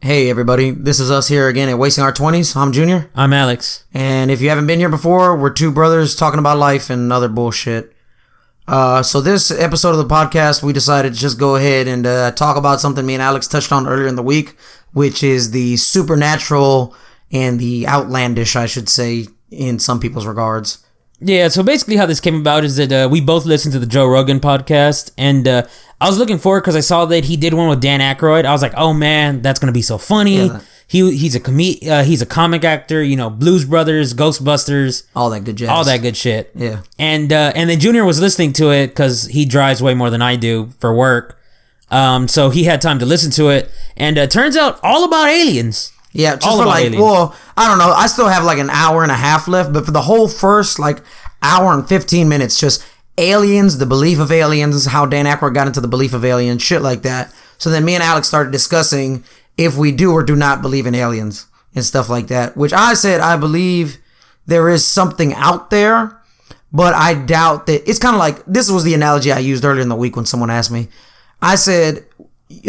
Hey everybody, this is us here again at Wasting Our 20s. I'm Junior. I'm Alex. And if you haven't been here before, we're two brothers talking about life and other bullshit. Uh, so this episode of the podcast, we decided to just go ahead and uh, talk about something me and Alex touched on earlier in the week, which is the supernatural and the outlandish, I should say, in some people's regards. Yeah, so basically how this came about is that uh, we both listened to the Joe Rogan podcast, and uh, I was looking forward because I saw that he did one with Dan Aykroyd. I was like, oh man, that's gonna be so funny. Yeah. He he's a com- uh, he's a comic actor, you know, Blues Brothers, Ghostbusters, All that good jazz. all that good shit. Yeah. And uh, and then Junior was listening to it because he drives way more than I do for work. Um, so he had time to listen to it, and uh, turns out all about aliens. Yeah, just All for like, aliens. well, I don't know. I still have like an hour and a half left, but for the whole first like hour and 15 minutes, just aliens, the belief of aliens, how Dan Aykroyd got into the belief of aliens, shit like that. So then me and Alex started discussing if we do or do not believe in aliens and stuff like that, which I said I believe there is something out there, but I doubt that it's kind of like this was the analogy I used earlier in the week when someone asked me. I said,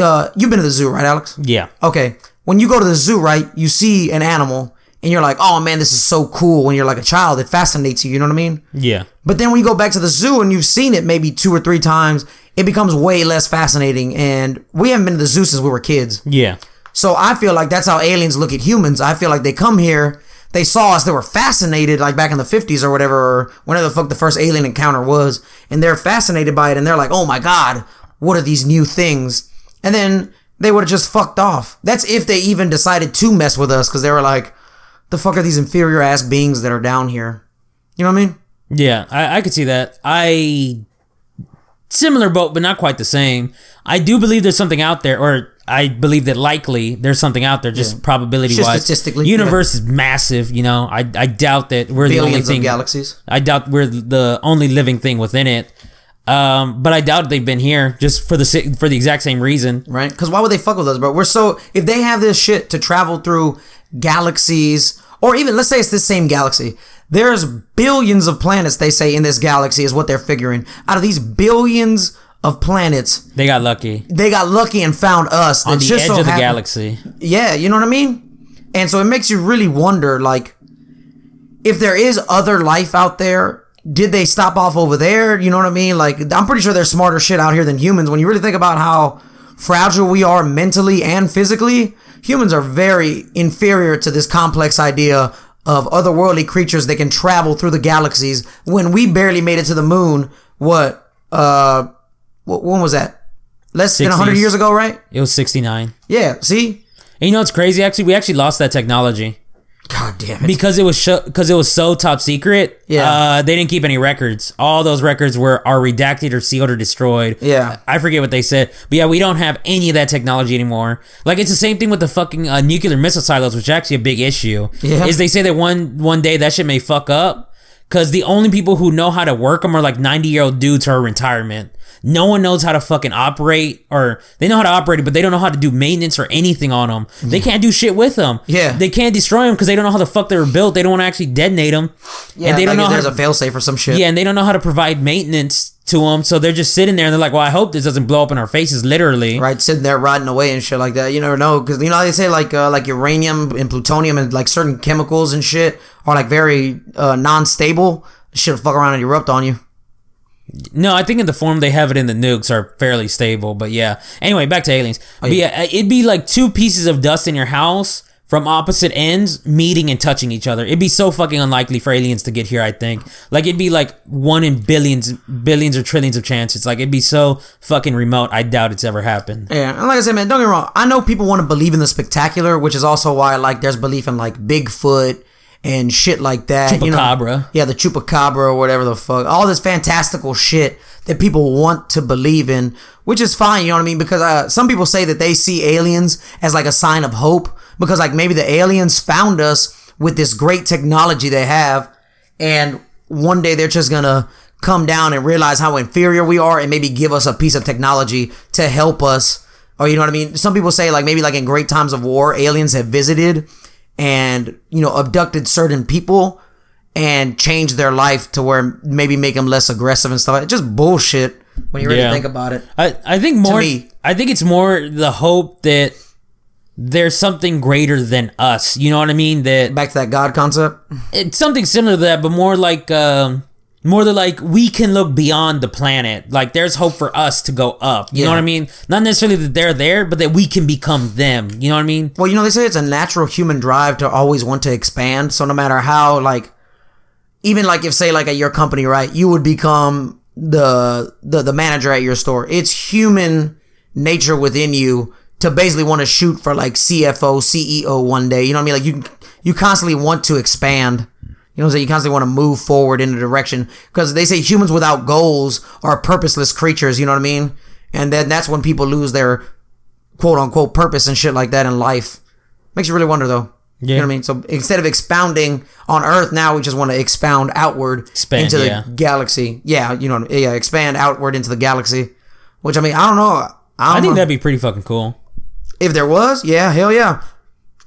uh, you've been to the zoo, right, Alex? Yeah. Okay. When you go to the zoo, right, you see an animal and you're like, oh man, this is so cool. When you're like a child, it fascinates you. You know what I mean? Yeah. But then when you go back to the zoo and you've seen it maybe two or three times, it becomes way less fascinating. And we haven't been to the zoo since we were kids. Yeah. So I feel like that's how aliens look at humans. I feel like they come here, they saw us, they were fascinated, like back in the 50s or whatever, or whenever the fuck the first alien encounter was, and they're fascinated by it, and they're like, oh my god, what are these new things? And then they would have just fucked off. That's if they even decided to mess with us, because they were like, the fuck are these inferior ass beings that are down here? You know what I mean? Yeah, I, I could see that. I similar boat, but not quite the same. I do believe there's something out there, or I believe that likely there's something out there, just probability Just wise. statistically, universe is massive. You know, I I doubt that we're the only Billions thing. galaxies. I doubt we're the only living thing within it. Um, but I doubt they've been here just for the for the exact same reason. right? Because why would they fuck with us, bro? We're so if they have this shit to travel through galaxies, or even let's say it's the same galaxy. There's billions of planets they say in this galaxy is what they're figuring. Out of these billions of planets, They got lucky they got lucky and found us. on the just edge so of the happen- galaxy. Yeah, you know what I mean? And so it makes you really wonder, like, if there is other life out there, did they stop off over there? You know what I mean? Like, I'm pretty sure there's smarter shit out here than humans. When you really think about how fragile we are mentally and physically, humans are very inferior to this complex idea of otherworldly creatures that can travel through the galaxies when we barely made it to the moon. What, uh, wh- when was that? Less than 100 years ago, right? It was 69. Yeah, see? And you know what's crazy? Actually, we actually lost that technology. God damn it. because it was because it was so top secret. Yeah. uh, they didn't keep any records. All those records were are redacted or sealed or destroyed. Yeah. I forget what they said, but yeah, we don't have any of that technology anymore. Like it's the same thing with the fucking uh, nuclear missile silos, which is actually a big issue. Yeah. is they say that one one day that shit may fuck up because the only people who know how to work them are like ninety year old dudes who are retirement. No one knows how to fucking operate, or they know how to operate it, but they don't know how to do maintenance or anything on them. They can't do shit with them. Yeah. they can't destroy them because they don't know how the fuck they were built. They don't want to actually detonate them, Yeah, and they don't know if how. there's a failsafe or some shit. yeah, and they don't know how to provide maintenance to them, so they're just sitting there and they're like, "Well, I hope this doesn't blow up in our faces, literally." Right, sitting there rotting away and shit like that. You never know because you know they say like uh, like uranium and plutonium and like certain chemicals and shit are like very uh, non-stable. Shit'll fuck around and erupt on you. No, I think in the form they have it in the nukes are fairly stable, but yeah. Anyway, back to aliens. Oh, But yeah, it'd be like two pieces of dust in your house from opposite ends meeting and touching each other. It'd be so fucking unlikely for aliens to get here, I think. Like it'd be like one in billions billions or trillions of chances. Like it'd be so fucking remote. I doubt it's ever happened. Yeah, and like I said, man, don't get me wrong. I know people want to believe in the spectacular, which is also why like there's belief in like Bigfoot and shit like that. You know, yeah, the chupacabra or whatever the fuck. All this fantastical shit that people want to believe in, which is fine. You know what I mean? Because uh, some people say that they see aliens as like a sign of hope because like maybe the aliens found us with this great technology they have, and one day they're just gonna come down and realize how inferior we are and maybe give us a piece of technology to help us. Or you know what I mean? Some people say like maybe like in great times of war, aliens have visited and you know abducted certain people and changed their life to where maybe make them less aggressive and stuff. It's just bullshit when you really Yeah. think about it. I, I think more me. I think it's more the hope that there's something greater than us. You know what I mean? That Back to that God concept. it's something similar to that, but more like um more than like we can look beyond the planet. Like there's hope for us to go up. You know what I mean? Not necessarily that they're there, but that we can become them. You know what I mean? Well, you know, they say it's a natural human drive to always want to expand. So no matter how, like, even like if say like at your company, right, you would become the the the manager at your store. It's human nature within you to basically want to shoot for like CFO, CEO one day. You know what I mean? Like you you constantly want to expand. You know what I'm saying? You constantly want to move forward in a direction because they say humans without goals are purposeless creatures. You know what I mean? And then that's when people lose their quote unquote purpose and shit like that in life. Makes you really wonder though. Yeah. You know what I mean? So instead of expounding on Earth, now we just want to expound outward Expand, into the yeah. galaxy. Yeah, you know, yeah, expand outward into the galaxy. Which I mean, I don't know. I, don't I think know. that'd be pretty fucking cool. if there was, yeah, hell yeah.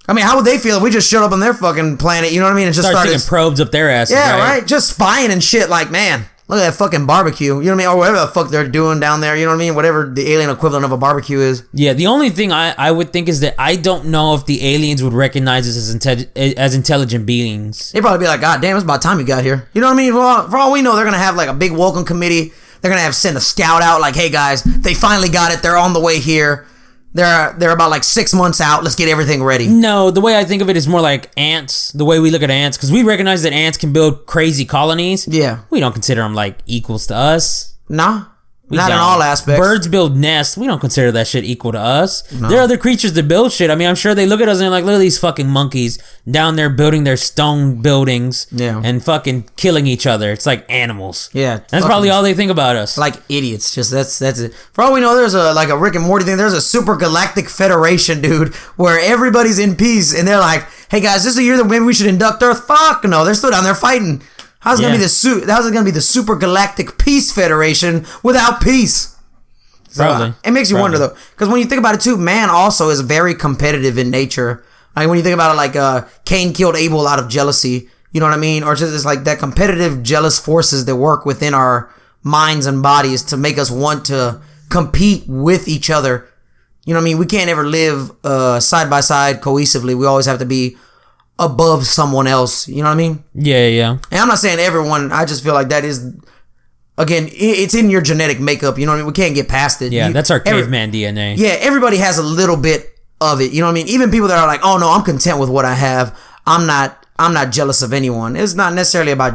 I mean, how would they feel if we just showed up on their fucking planet? You know what I mean? And just Start started, sticking probes up their asses. yeah, right? right? Just spying and shit. Like, man, look at that fucking barbecue. You know what I mean? Or whatever the fuck they're doing down there. You know what I mean? Whatever the alien equivalent of a barbecue is. Yeah, the only thing I, I would think is that I don't know if the aliens would recognize us as inte- as intelligent beings. They'd probably be like, God damn, it's about time you got here. You know what I mean? For all, for all we know, they're gonna have like a big welcome committee. They're gonna have send a scout out, like, hey guys, they finally got it. They're on the way here. They're they're about like six months out. Let's get everything ready. No, the way I think of it is more like ants. The way we look at ants, because we recognize that ants can build crazy colonies. Yeah. We don't consider them like equals to us. Nah, We not in don't. all aspects. Birds build nests. We don't consider that shit equal to us. There are other creatures that build shit. I mean, I'm sure they look at us and they're like, look at these fucking monkeys down there building their stone buildings Yeah. and fucking killing each other. It's like animals. Yeah, That's probably all they think about us. like idiots. Just that's that's it. For all we know, there's a like a Rick and Morty thing. There's a super galactic federation, dude, where everybody's in peace, and they're like, "Hey guys, this is a year that maybe we should induct Earth." Fuck no, they're still down there fighting. How's it gonna be the su- How's it gonna be the super galactic peace federation without peace? So, Probably. uh, it makes you wonder though, because when you think about it too, man also is very competitive in nature. Like when you think about it, like uh, Cain killed Abel out of jealousy. You know what I mean? Or just it's like that competitive, jealous forces that work within our minds and bodies to make us want to compete with each other. You know what I mean? We can't ever live uh, side by side cohesively. We always have to be above someone else. You know what I mean? yeah, yeah. And I'm not saying everyone. I just feel like that is, again, it's in your genetic makeup. You know what I mean? We can't get past it. Yeah, You- that's our every- caveman DNA. yeah, everybody has a little bit of it. You know what I mean? Even people that are like, "Oh no, I'm content with what I have. I'm not I'm not jealous of anyone." It's not necessarily about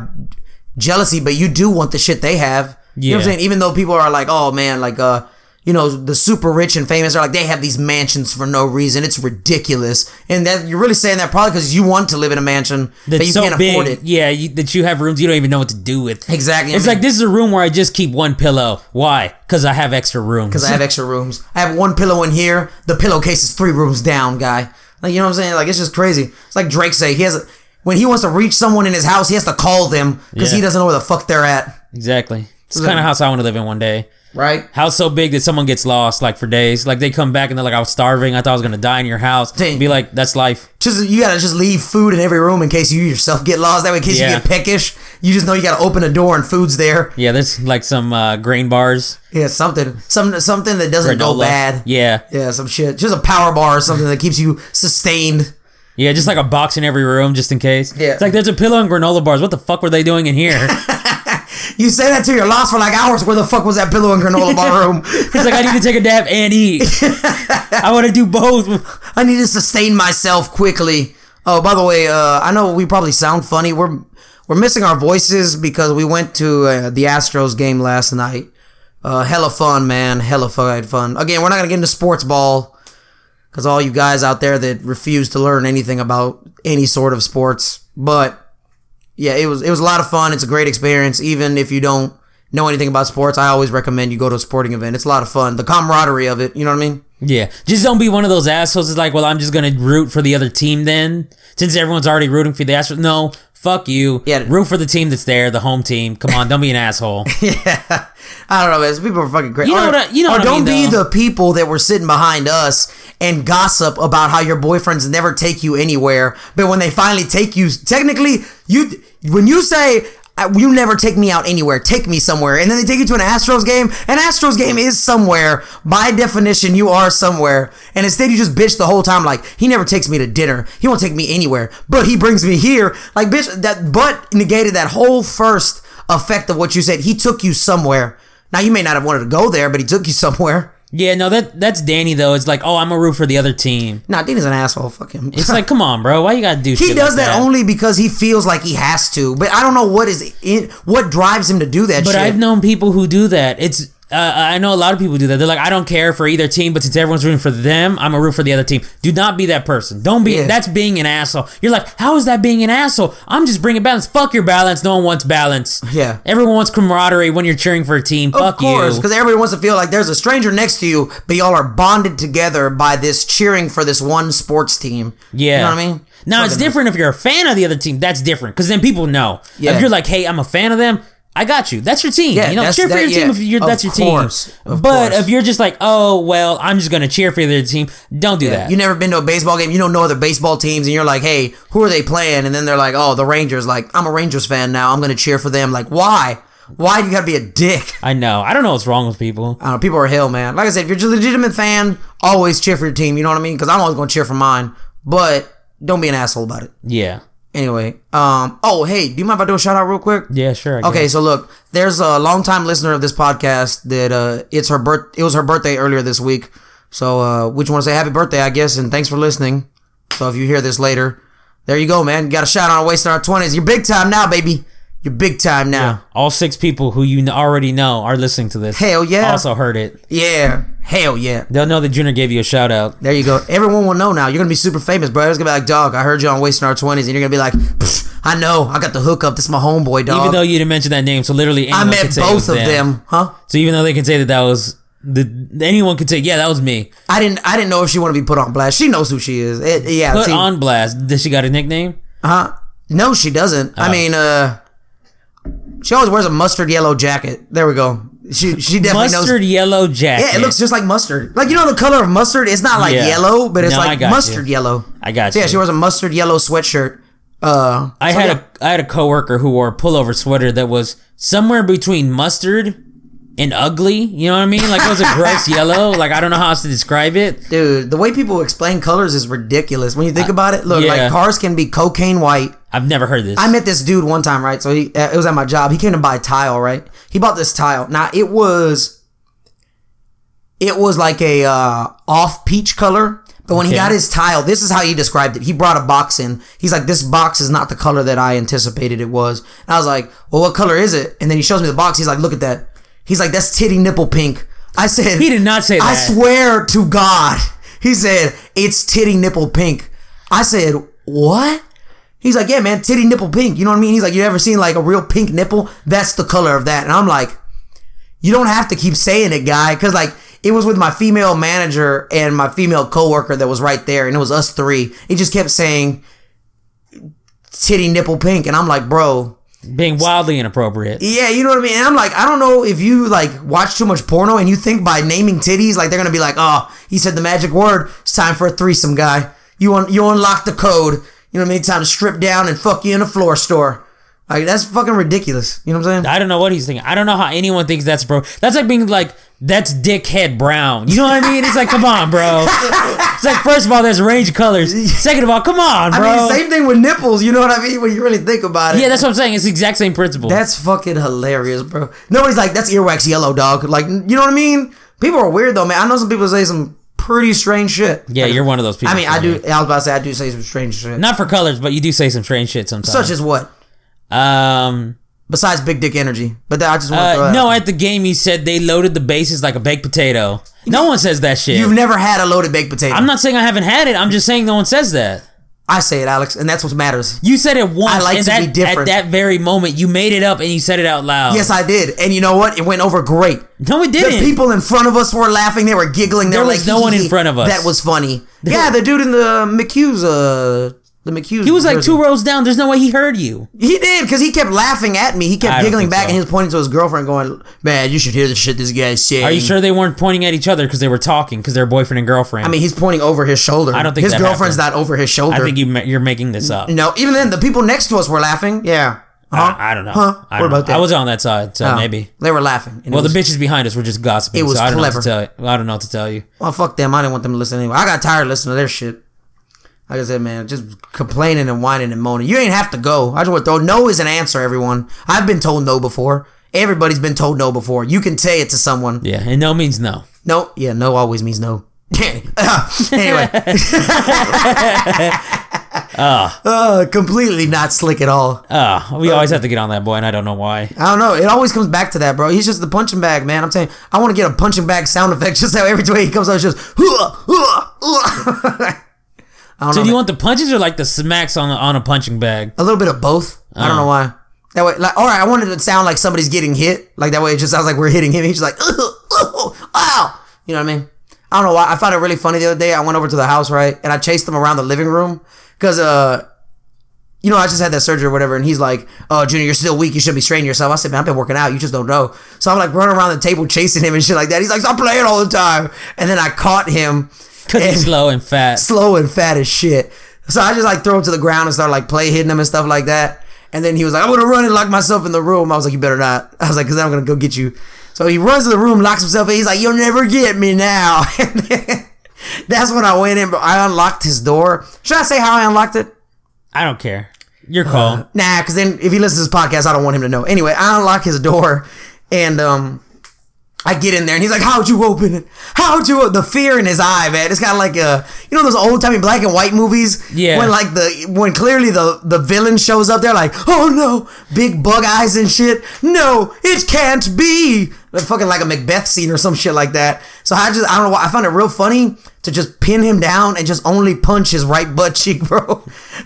jealousy, but you do want the shit they have. You know what I'm Yeah. saying? Even though people are like, "Oh man, like uh you know, the super rich and famous are like they have these mansions for no reason. It's ridiculous. And that you're really saying that probably because you want to live in a mansion That's but you so can't big. afford it. Yeah, you, that you have rooms you don't even know what to do with. Exactly. It's like this is a room where I just keep one pillow. Why? Because I have extra rooms. because I have extra rooms. I have one pillow in here. The pillowcase is three rooms down, guy. Like you know what I'm saying? Like it's just crazy. It's like Drake say he has a, when he wants to reach someone in his house, he has to call them because he doesn't know where the fuck they're at. Exactly. It's the kind of house I want to live in one day. Right? House so big that someone gets lost like for days. Like they come back and they're like, I was starving. I thought I was gonna die in your house. Dang. Be like, that's life. Just you gotta just leave food in every room in case you yourself get lost. That way, in case Yeah. you get peckish, you just know you gotta open a door and food's there. Yeah, there's like some uh, grain bars. Yeah, something, some something that doesn't go granola. bad. Yeah, Yeah, some shit. Just a power bar or something that keeps you sustained. yeah, just like a box in every room just in case. Yeah. it's like there's a pillow and granola bars. What the fuck were they doing in here? You say that to your lost for like hours. Where the fuck was that pillow and granola bar room? He's like I need to take a nap and eat. I want to do both. I need to sustain myself quickly. Oh, by the way, uh, I know we probably sound funny. We're we're missing our voices because we went to uh, the Astros game last night. Uh, hella fun, man. Hella fun. Again, we're not gonna get into sports ball because all you guys out there that refuse to learn anything about any sort of sports, but yeah, it was it was a lot of fun. It's a great experience, even if you don't know anything about sports. I always recommend you go to a sporting event. It's a lot of fun. The camaraderie of it, you know what I mean? Yeah, just don't be one of those assholes. That's like, well, I'm just gonna root for the other team then, since everyone's already rooting for the Astros. No, fuck you. Yeah. root for the team that's there, the home team. Come on, don't be an asshole. Yeah, I don't know, man. People are fucking great. You know or, what I- you know or don't mean, be though. the people that were sitting behind us and gossip about how your boyfriends never take you anywhere, but when they finally take you, technically, you when you say "Uh, you never take me out anywhere. Take me somewhere. And then they take you to an Astros game. An Astros game is somewhere. By definition, you are somewhere. And instead, you just bitch the whole time. Like he never takes me to dinner. He won't take me anywhere. But he brings me here. Like bitch, that but negated that whole first effect of what you said. He took you somewhere. Now you may not have wanted to go there, but he took you somewhere. Yeah, no, that that's Danny though. It's like, oh, I'm a root for the other team. Nah, Danny's an asshole. Fuck him. It's like, come on, bro. Why you gotta do? He shit does like that, only because he feels like he has to. But I don't know what is in, what drives him to do that But shit. I've known people who do that. It's uh, I know a lot of people do that. They're like, I don't care for either team, but since everyone's rooting for them, I'm a root for the other team. Do not be that person. Don't be. Yeah. That's being an asshole. You're like, how is that being an asshole? I'm just bringing balance. Fuck your balance. No one wants balance. Yeah. Everyone wants camaraderie when you're cheering for a team. of Fuck course, because everybody wants to feel like there's a stranger next to you, but y'all are bonded together by this cheering for this one sports team. Yeah. you know what I mean. Now it's Fucking- different if you're a fan of the other team. That's different because then people know. Yeah. If you're like, hey, I'm a fan of them. I got you. That's your team. Yeah, you know, cheer for that- your team yeah. if you're Of that's your course, team. but course. if you're just like, oh well, I'm just gonna cheer for the other team. Don't do that. You never been to a baseball game. You don't know other baseball teams, and you're like, "Hey, who are they playing?" And then they're like, "Oh, the Rangers." Like, I'm a Rangers fan now. I'm gonna cheer for them. Like, why? Why do you gotta be a dick? I know. I don't know what's wrong with people. I don't know. People are hell, man. Like I said, if you're a legitimate fan, always cheer for your team. You know what I mean? Because I'm always gonna cheer for mine. But don't be an asshole about it. Yeah. Anyway, um, oh hey, do you mind if I do a shout out real quick? Yeah. Sure. Okay, so look, there's a longtime listener of this podcast that uh, it's her birth. It was her birthday earlier this week. So uh, we just want to say happy birthday, I guess, and thanks for listening. So if you hear this later, there you go, man. You got a shout out wasting our twenties. You're big time now, baby. You're big time now. All six people who you already know are listening to this. Hell yeah. Also heard it. Yeah. Hell yeah. They'll know that Junior gave you a shout out. There you go. Everyone will know now. You're gonna be super famous, bro. It's gonna be like, dog. I heard you on wasting our twenties, and you're gonna be like, I know. I got the hookup. This is my homeboy, dog. Even though you didn't mention that name, so literally I met could say it both of them, huh? So even though they can say that that was the anyone could say, yeah, that was me. I didn't. I didn't know if she want to be put on blast. She knows who she is. It, yeah. Put see- on blast. Does she got a nickname? Huh? No, she doesn't. I Oh. mean, uh, she always wears a mustard yellow jacket. There we go. She she definitely Mustard knows. yellow jacket. Yeah, it looks just like mustard. Like you know the color of mustard. It's not like Yeah. yellow, but it's No, like mustard you. yellow. I got So, yeah, she wears a mustard yellow sweatshirt. Uh, I so, had yeah. a I had a coworker who wore a pullover sweater that was somewhere between mustard and ugly. You know what I mean? Like it was a gross yellow. Like I don't know how else to describe it. dude. The way people explain colors is ridiculous. When you think about it, look, Uh, yeah. like cars can be cocaine white. I've never heard this. I met this dude one time, right? So he, uh, it was at my job. He came to buy tile, right? He bought this tile. Now it was, it was like a uh, off peach color. But when he got his tile, this is how he described it. He brought a box in. He's like, "This box is not the color that I anticipated it was." And I was like, "Well, what color is it?" And then he shows me the box. He's like, "Look at that." He's like, "That's titty nipple pink." I said, He did not say that. I swear to God. He said, it's titty nipple pink. I said, what? He's like, yeah, man, titty nipple pink. You know what I mean? He's like, you ever seen like a real pink nipple? That's the color of that. And I'm like, you don't have to keep saying it, guy. Cause like, it was with my female manager and my female coworker that was right there. And it was us three. He just kept saying titty nipple pink. And I'm like, bro, Being wildly inappropriate. yeah, you know what I mean? And I'm like, I don't know if you like watch too much porno and you think by naming titties, like they're gonna be like, oh, he said the magic word. It's time for a threesome, guy. You un- you unlock the code. You know what I mean? Time to strip down and fuck you in a floor store. Like that's fucking ridiculous. You know what I'm saying? I don't know what he's thinking. I don't know how anyone thinks that's bro. That's like being like that's dickhead brown. You know what I mean? It's like come on, bro. It's like first of all, there's a range of colors. Second of all, come on, bro. I mean, same thing with nipples. You know what I mean? When you really think about it. yeah, that's what I'm saying. It's the exact same principle. That's fucking hilarious, bro. Nobody's like, that's earwax yellow, dog. Like, you know what I mean? People are weird though, man. I know some people say some pretty strange shit. yeah, you're one of those people. I mean, I do. I was about to say I do say some strange shit. Not for colors, but you do say some strange shit sometimes. Such as what? um, Besides big dick energy, but that, I just want to uh, no, at the game he said they loaded the bases like a baked potato. No one says that shit. You've never had a loaded baked potato. I'm not saying I haven't had it. I'm just saying no one says that. I say it, Alex, and that's what matters. You said it once. I like and to that, be different. At that very moment, you made it up and you said it out loud. Yes, I did, and you know what? It went over great. No, it didn't. people in front of us were laughing. They were giggling. They There were was like, no one in front of us. That was funny. yeah, the dude in the McHughes, uh, the McHughes. he was like two rows down. There's no way he heard you. He did because he kept laughing at me. He kept don't giggling back, so. and he was pointing to his girlfriend, going, "Man, you should hear the shit this guy's saying." Are you sure they weren't pointing at each other because they were talking because they're boyfriend and girlfriend? I mean, he's pointing over his shoulder. I don't think his girlfriend's not over his shoulder. I think you you're making this up. no, even then, the people next to us were laughing. Yeah, Huh? I, I don't know. Huh? I What don't know. about that? I was on that side, so Oh, maybe. they were laughing. Well, it the bitches behind us were just gossiping. It was so I don't know what to clever. tell you. I don't know what to tell you. well, fuck them. I didn't want them to listen anyway. I got tired of listening to their shit. Like I said, man, just complaining and whining and moaning. You ain't have to go. I just want to throw no is an answer. Everyone, I've been told no before. Everybody's been told no before. You can say it to someone. Yeah, and no means no. No, yeah, no always means no. anyway, uh, completely not slick at all. Ah, we always have to get on that boy, and I don't know why. I don't know. It always comes back to that, bro. He's just the punching bag, man. I'm saying I want to get a punching bag sound effect just how every way he comes out, it's just. "Hua, hua, hua." I don't So know. do you want the punches or like the smacks on the, on a punching bag? a little bit of both. I don't know why. That way, like, all right, I wanted it to sound like somebody's getting hit. Like that way, it just sounds like we're hitting him. He's just like, "Ugh, ow. You know what I mean? I don't know why. I found it really funny the other day. I went over to the house, right, and I chased him around the living room because, uh, you know, I just had that surgery or whatever, and he's like, "Oh, Junior, you're still weak. You shouldn't be straining yourself." I said, "Man, I've been working out. You just don't know." So I'm like running around the table chasing him and shit like that. He's like, "Stop playing all the time." And then I caught him Because he's slow and fat. slow and fat as shit. So I just like throw him to the ground and start like play hitting him and stuff like that. And then he was like, I'm gonna run and lock myself in the room. I was like, you better not. I was like, cause then I'm gonna go get you. So he runs to the room, locks himself in. He's like, you'll never get me now. And that's when I went in, but I unlocked his door. Should I say how I unlocked it? I don't care. Your call. Nah, because then if he listens to this podcast, I don't want him to know. Anyway, I unlock his door and um I get in there and he's like, How'd you open it? How'd you o-" the fear in his eye, man? It's kind of like a, you know those old timey black and white movies? Yeah. When like the when clearly the the villain shows up there like, oh no, big bug eyes and shit. No, it can't be. Like fucking like a Macbeth scene or some shit like that. So I just I don't know I found it real funny to just pin him down and just only punch his right butt cheek, bro.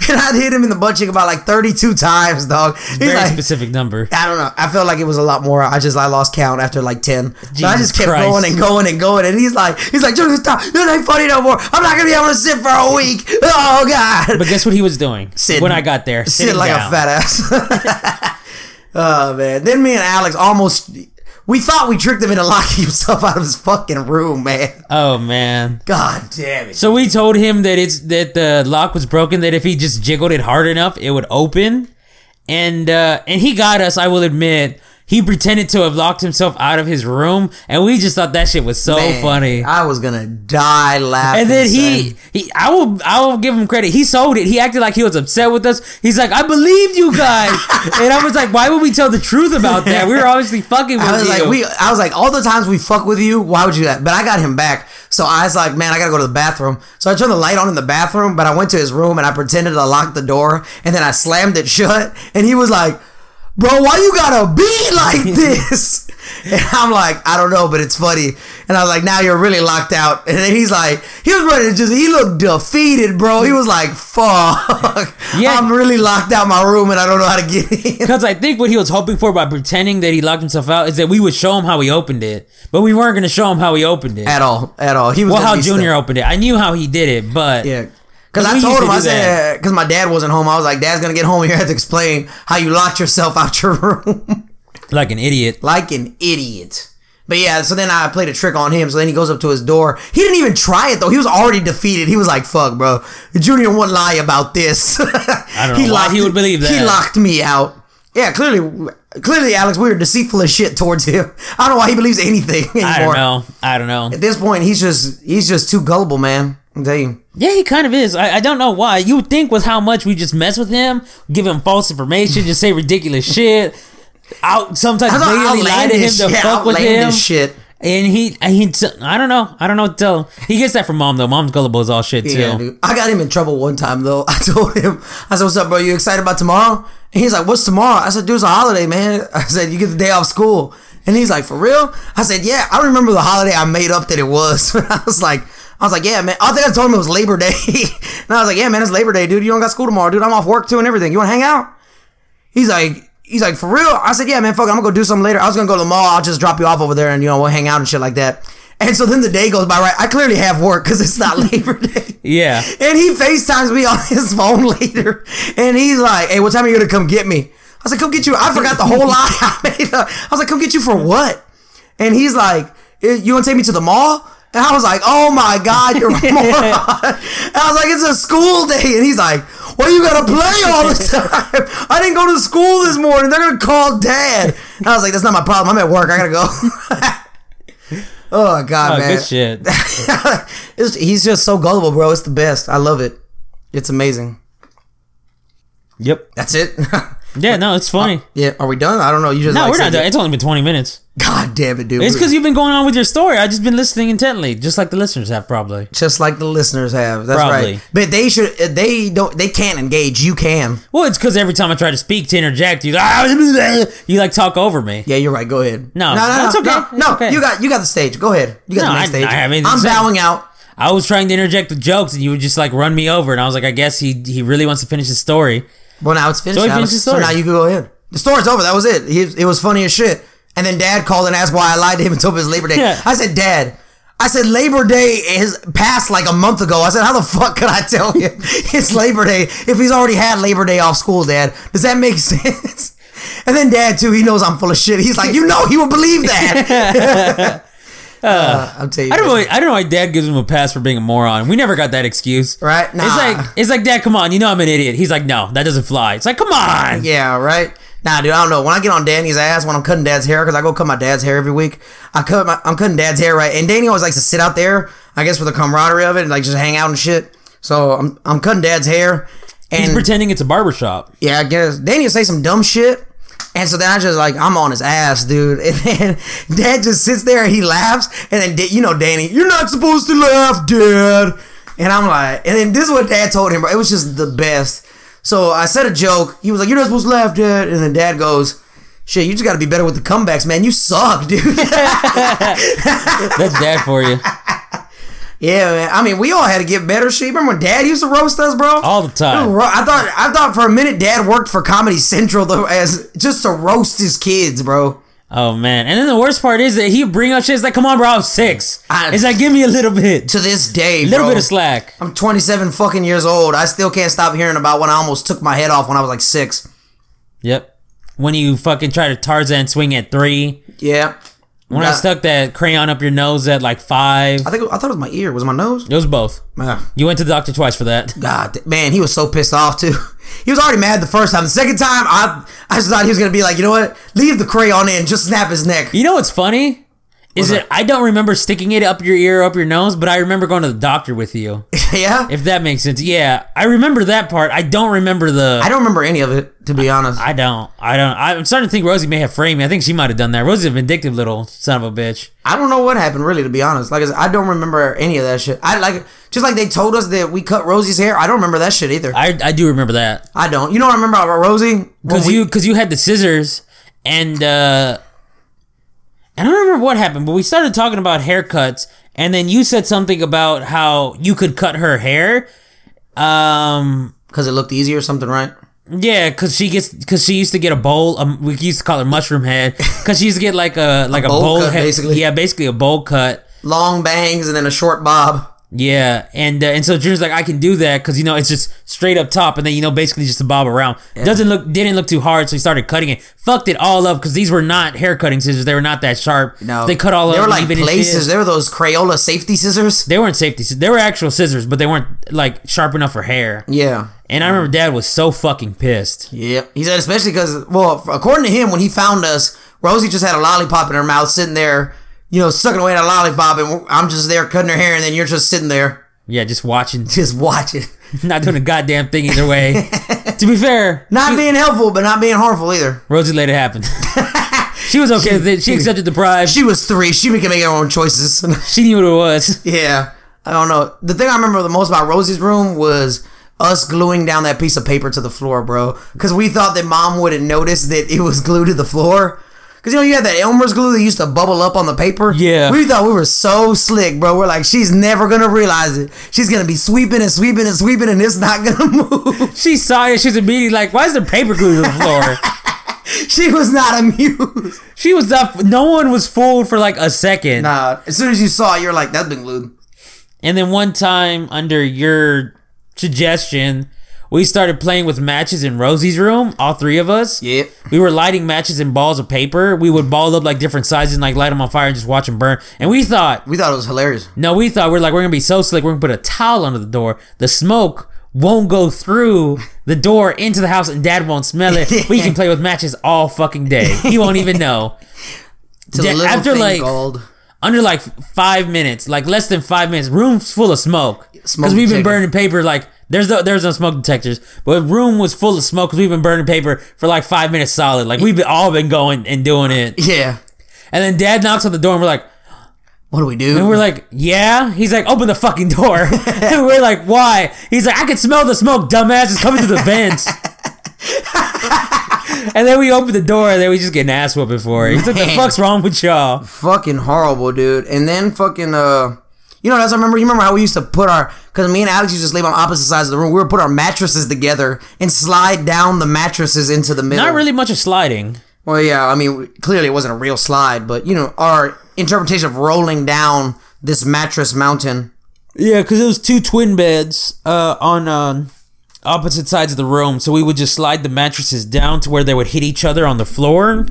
And I'd hit him in the butt cheek about like 32 times, dog. He's Very like, specific number. I don't know. I felt like it was a lot more. I just I lost count after like ten. so I just kept Christ. going and going and going. And he's like, he's like, Junior, stop. This ain't funny no more. I'm not gonna be able to sit for a week. Oh God. But guess what he was doing Sitting. when I got there? Sit Sitting like down. a fat ass. oh man. Then me and Alex almost. We thought we tricked him into locking himself out of his fucking room, man. Oh man. God damn it. So we told him that it's that the lock was broken. That if he just jiggled it hard enough, it would open. And uh, and he got us. I will admit. He pretended to have locked himself out of his room, and we just thought that shit was so Man, funny. I was gonna die laughing. And then he, he, I will, I will give him credit. He sold it. He acted like he was upset with us. He's like, I believed you guys, and I was like, why would we tell the truth about that? We were obviously fucking with I was you. like, we. I was like, all the times we fuck with you, why would you that? But I got him back, so I was like, man, I gotta go to the bathroom. So I turned the light on in the bathroom, but I went to his room and I pretended to lock the door, and then I slammed it shut, and he was like, bro, why you gotta be like this? And I'm like, I don't know, but it's funny. And I was like, now you're really locked out. And then he's like, he was ready to just, he looked defeated, bro. He was like, fuck. Yeah. I'm really locked out my room and I don't know how to get in. Because I think what he was hoping for by pretending that he locked himself out is that we would show him how he opened it, but we weren't going to show him how he opened it. At all, at all. He was well, how Junior stuck. opened it. I knew how he did it, but Yeah. Because I told used him, I said, because my dad wasn't home, I was like, Dad's going to get home. You have to explain how you locked yourself out your room like an idiot. like an idiot. But yeah, so then I played a trick on him. So then he goes up to his door. He didn't even try it though. He was already defeated. He was like, "Fuck, bro, Junior won't lie about this." I don't know why he would believe that. He locked me out. Yeah, clearly, clearly, Alex, we were deceitful as shit towards him. I don't know why he believes anything anymore. I don't know. I don't know. At this point, he's just he's just too gullible, man. You. Yeah, he kind of is. I, I don't know why. You would think with how much we just mess with him, give him false information, just say ridiculous shit. Out sometimes blatantly lie to him to yeah, fuck with him. shit. And he, he, I don't know. I don't know tell. He gets that from mom though. Mom's gullible as all shit too. Yeah, dude. I got him in trouble one time though. I told him, I said, "What's up, bro? You excited about tomorrow?" And he's like, "What's tomorrow?" I said, "Dude, it's a holiday, man." I said, "You get the day off school." And he's like, "For real?" I said, "Yeah." I remember the holiday I made up that it was. I was like, I was like, "Yeah, man." I think I told him it was Labor Day, and I was like, "Yeah, man, it's Labor Day, dude. You don't got school tomorrow, dude. I'm off work too and everything. You want to hang out?" He's like. He's like, for real? I said, yeah, man, fuck it. I'm gonna go do something later. I was gonna go to the mall. I'll just drop you off over there and, you know, we'll hang out and shit like that. And so then the day goes by, right? I clearly have work because it's not Labor Day. Yeah. And he FaceTimes me on his phone later. And he's like, hey, what time are you to come get me? I was like, come get you. I forgot the whole lie I made up. I was like, come get you for what? And he's like, "Eh, you want to take me to the mall? And I was like, oh my God, you're a moron. And I was like, it's a school day. And he's like, Why you gotta play all the time? I didn't go to school this morning. They're gonna call dad. And I was like, that's not my problem. I'm at work. I gotta go. oh god, Oh, man. good shit. It's- he's just so gullible, bro. It's the best. I love it. It's amazing. Yep. That's it. Yeah, no, it's uh, funny. yeah. Are we done? I don't know. You just no, like we're not done. it. It's only been 20 minutes. God damn it, dude. It's because you've been going on with your story. I just been listening intently, just like the listeners have probably. just like the listeners have. That's Probably. right. But they should. Uh, they don't. They can't engage. You can. Well, it's because every time I try to speak to interject, you ah, you like talk over me. Yeah, you're right. Go ahead. No, no, no, that's no, okay. no, It's no. okay. You got. You got the stage. Go ahead. You got No, the I, stage. I have I'm say. bowing out. I was trying to interject with jokes, and you would just like run me over, and I was like, I guess he he really wants to finish his story. Well, now it's finished. So his So now you can go ahead. The story's over. That was it. He, it was funny as shit. And then Dad called and asked why I lied to him and told him it was Labor Day. Yeah. I said, Dad. I said Labor Day has passed like a month ago. I said, how the fuck could I tell him it's Labor Day if he's already had Labor Day off school, Dad? Does that make sense? And then Dad too, he knows I'm full of shit. He's like, you know, he would believe that. uh, I'm telling you, I don't know. Why, I don't know why Dad gives him a pass for being a moron. We never got that excuse. Right? Nah. It's like it's like Dad, come on, you know I'm an idiot. He's like, no, that doesn't fly. It's like, come on. Yeah, right. Nah, dude, I don't know. When I get on Danny's ass when I'm cutting Dad's hair, because I go cut my dad's hair every week. I cut my, I'm cutting Dad's hair, right? And Danny always likes to sit out there, I guess, for the camaraderie of it, and like just hang out and shit. So I'm, I'm cutting Dad's hair, And, He's pretending it's a barber shop. yeah, I guess Danny will say some dumb shit, and so then I just like I'm on his ass, dude. And then Dad just sits there and he laughs, and then you know Danny, you're not supposed to laugh, Dad. And I'm like, and then this is what Dad told him, bro. It was just the best. So I said a joke. He was like, "You're not supposed to laugh, Dad." And then Dad goes, "Shit, you just got to be better with the comebacks, man. You suck, dude." That's Dad for you yeah, man. I mean, we all had to get better. Shit, remember when Dad used to roast us, bro? all the time. I thought I thought for a minute Dad worked for Comedy Central though, as just to roast his kids, bro. Oh man! And then the worst part is that he bring up shit. It's like, come on, bro, I'm six. I- it's like, give me a little bit, To this day, a little bro. bit of slack. I'm 27 fucking years old. I still can't stop hearing about when I almost took my head off when I was like six. Yep. When you fucking try to Tarzan swing at three. Yeah. When I Nah, stuck that crayon up your nose at like five. I think I thought it was my ear. Was it my nose? It was both. Ah, You went to the doctor twice for that. God, da- man, he was so pissed off too. He was already mad the first time. The second time, I I just thought he was gonna be like, you know what? Leave the crayon in. Just snap his neck. You know what's funny? Is it? I don't remember sticking it up your ear, up your nose, but I remember going to the doctor with you. yeah. If that makes sense. Yeah, I remember that part. I don't remember the. I don't remember any of it to be honest. I don't. I don't. I'm starting to think Rosie may have framed me. I think she might have done that. Rosie's a vindictive little son of a bitch. I don't know what happened really to be honest. Like I said, I don't remember any of that shit. I like just like they told us that we cut Rosie's hair. I don't remember that shit either. I, I, do remember that I don't. You know what I remember about Rosie? Because you because you had the scissors and uh, and I don't remember what happened, but we started talking about haircuts, and then you said something about how you could cut her hair. Um. because it looked easier or something, right? Yeah, cause she gets, cause she used to get a bowl. Um, we used to call her mushroom head, cause she used to get like a like a, bowl bowl, cut, head. basically. Yeah, basically a bowl cut. Long bangs and then a short bob. Yeah, and uh, and so Junior's like, I can do that because you know it's just straight up top, and then you know basically just a bob around. Doesn't look, didn't look too hard, so he started cutting it. Fucked it all up because these were not hair cutting scissors. They were not that sharp. No, they cut all They up. were like places. They were those Crayola safety scissors. They weren't safety. scissors. They were actual scissors, but they weren't like sharp enough for hair. Yeah. And I remember Dad was so fucking pissed. Yeah. He said, especially because, well, according to him, when he found us, Rosie just had a lollipop in her mouth, sitting there, you know, sucking away at a lollipop, and I'm just there cutting her hair, and then you're just sitting there, Yeah, just watching, just watching. not doing a goddamn thing either way. to be fair, Not being helpful, but not being harmful either. Rosie let it happen. she was okay with it. She accepted the prize. She was three. She can make her own choices. She knew what it was. yeah. I don't know. The thing I remember the most about Rosie's room was us gluing down that piece of paper to the floor, bro. Because we thought that mom wouldn't notice that it was glued to the floor. Because, you know, you had that Elmer's glue that used to bubble up on the paper. Yeah. We thought we were so slick, bro. We're like, she's never to realize it. She's to be sweeping and sweeping and sweeping, and it's not to move. She saw it. She was immediately like, "Why is there paper glue to the floor?" she was not amused. she was up. No one was fooled for like a second. Nah, as soon as you saw it, you're like, that's been glued. And then one time, under your suggestion, we started playing with matches in Rosie's room. All three of us. Yep. We were lighting matches in balls of paper. We would ball up like different sizes and like light them on fire and just watch them burn. And we thought, We thought it was hilarious. no, we thought we're like we're gonna be so slick. We're gonna put a towel under the door. The smoke won't go through the door into the house and dad won't smell it. We can play with matches all fucking day. He won't even know. It's a Da- little after, like, called Under like five minutes, like less than five minutes, room's full of smoke. Because we've been burning paper like there's no there's no smoke detectors, but the room was full of smoke because we've been burning paper for like five minutes solid. Like we've been, all been going and doing it. yeah. And then dad knocks on the door and we're like, What do we do? and we're like, yeah. He's like, open the fucking door. and we're like, why? He's like, I can smell the smoke, dumbass. It's coming through the vents. and then we open the door and then we just get an ass whooping for it. He's like, the fuck's wrong with y'all? fucking horrible, dude. And then fucking uh, you know, as I remember, you remember how we used to put our because me and Alex used to sleep on opposite sides of the room. We would put our mattresses together and slide down the mattresses into the middle. Not really much of sliding. Well, yeah, I mean, clearly it wasn't a real slide, but you know, our interpretation of rolling down this mattress mountain. Yeah, because it was two twin beds uh, on um, opposite sides of the room. So we would just slide the mattresses down to where they would hit each other on the floor,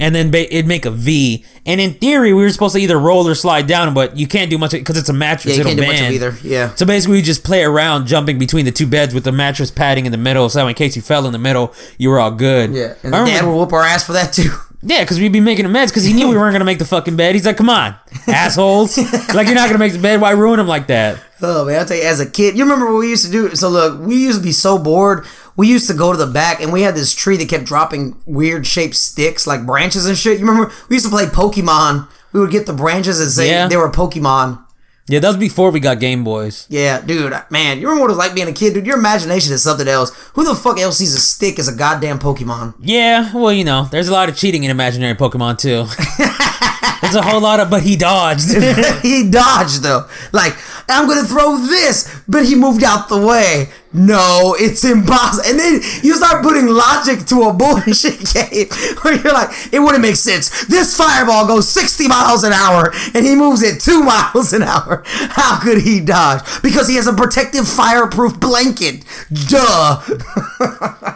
and then ba- it'd make a V. And in theory, we were supposed to either roll or slide down, but you can't do much because it's a mattress. Yeah, you it'll can't do much of either. Yeah. So basically, we just play around jumping between the two beds with the mattress padding in the middle. So in case you fell in the middle, you were all good. Yeah, and the dad would whoop our ass for that too. Yeah, because we'd be making amends because he knew we weren't gonna make the fucking bed. He's like, "Come on, assholes! like you're not gonna make the bed. Why ruin them like that?" Oh man, I'll tell you, as a kid, you remember what we used to do? So look, we used to be so bored. We used to go to the back, and we had this tree that kept dropping weird shaped sticks, like branches and shit. You remember? We used to play Pokemon. We would get the branches and say Yeah. they were Pokemon. Yeah, that was before we got Game Boys. Yeah, dude, man, you remember what it was like being a kid, dude? Your imagination is something else. Who the fuck else sees a stick as a goddamn Pokemon? Yeah, well, you know, there's a lot of cheating in imaginary Pokemon too. there's a whole lot of, but he dodged. he dodged though. Like, I'm gonna throw this, but he moved out the way. No, it's impossible. And then you start putting logic to a bullshit game where you're like, it wouldn't make sense. This fireball goes 60 miles an hour and he moves at 2 miles an hour. How could he dodge? Because he has a protective fireproof blanket. Duh.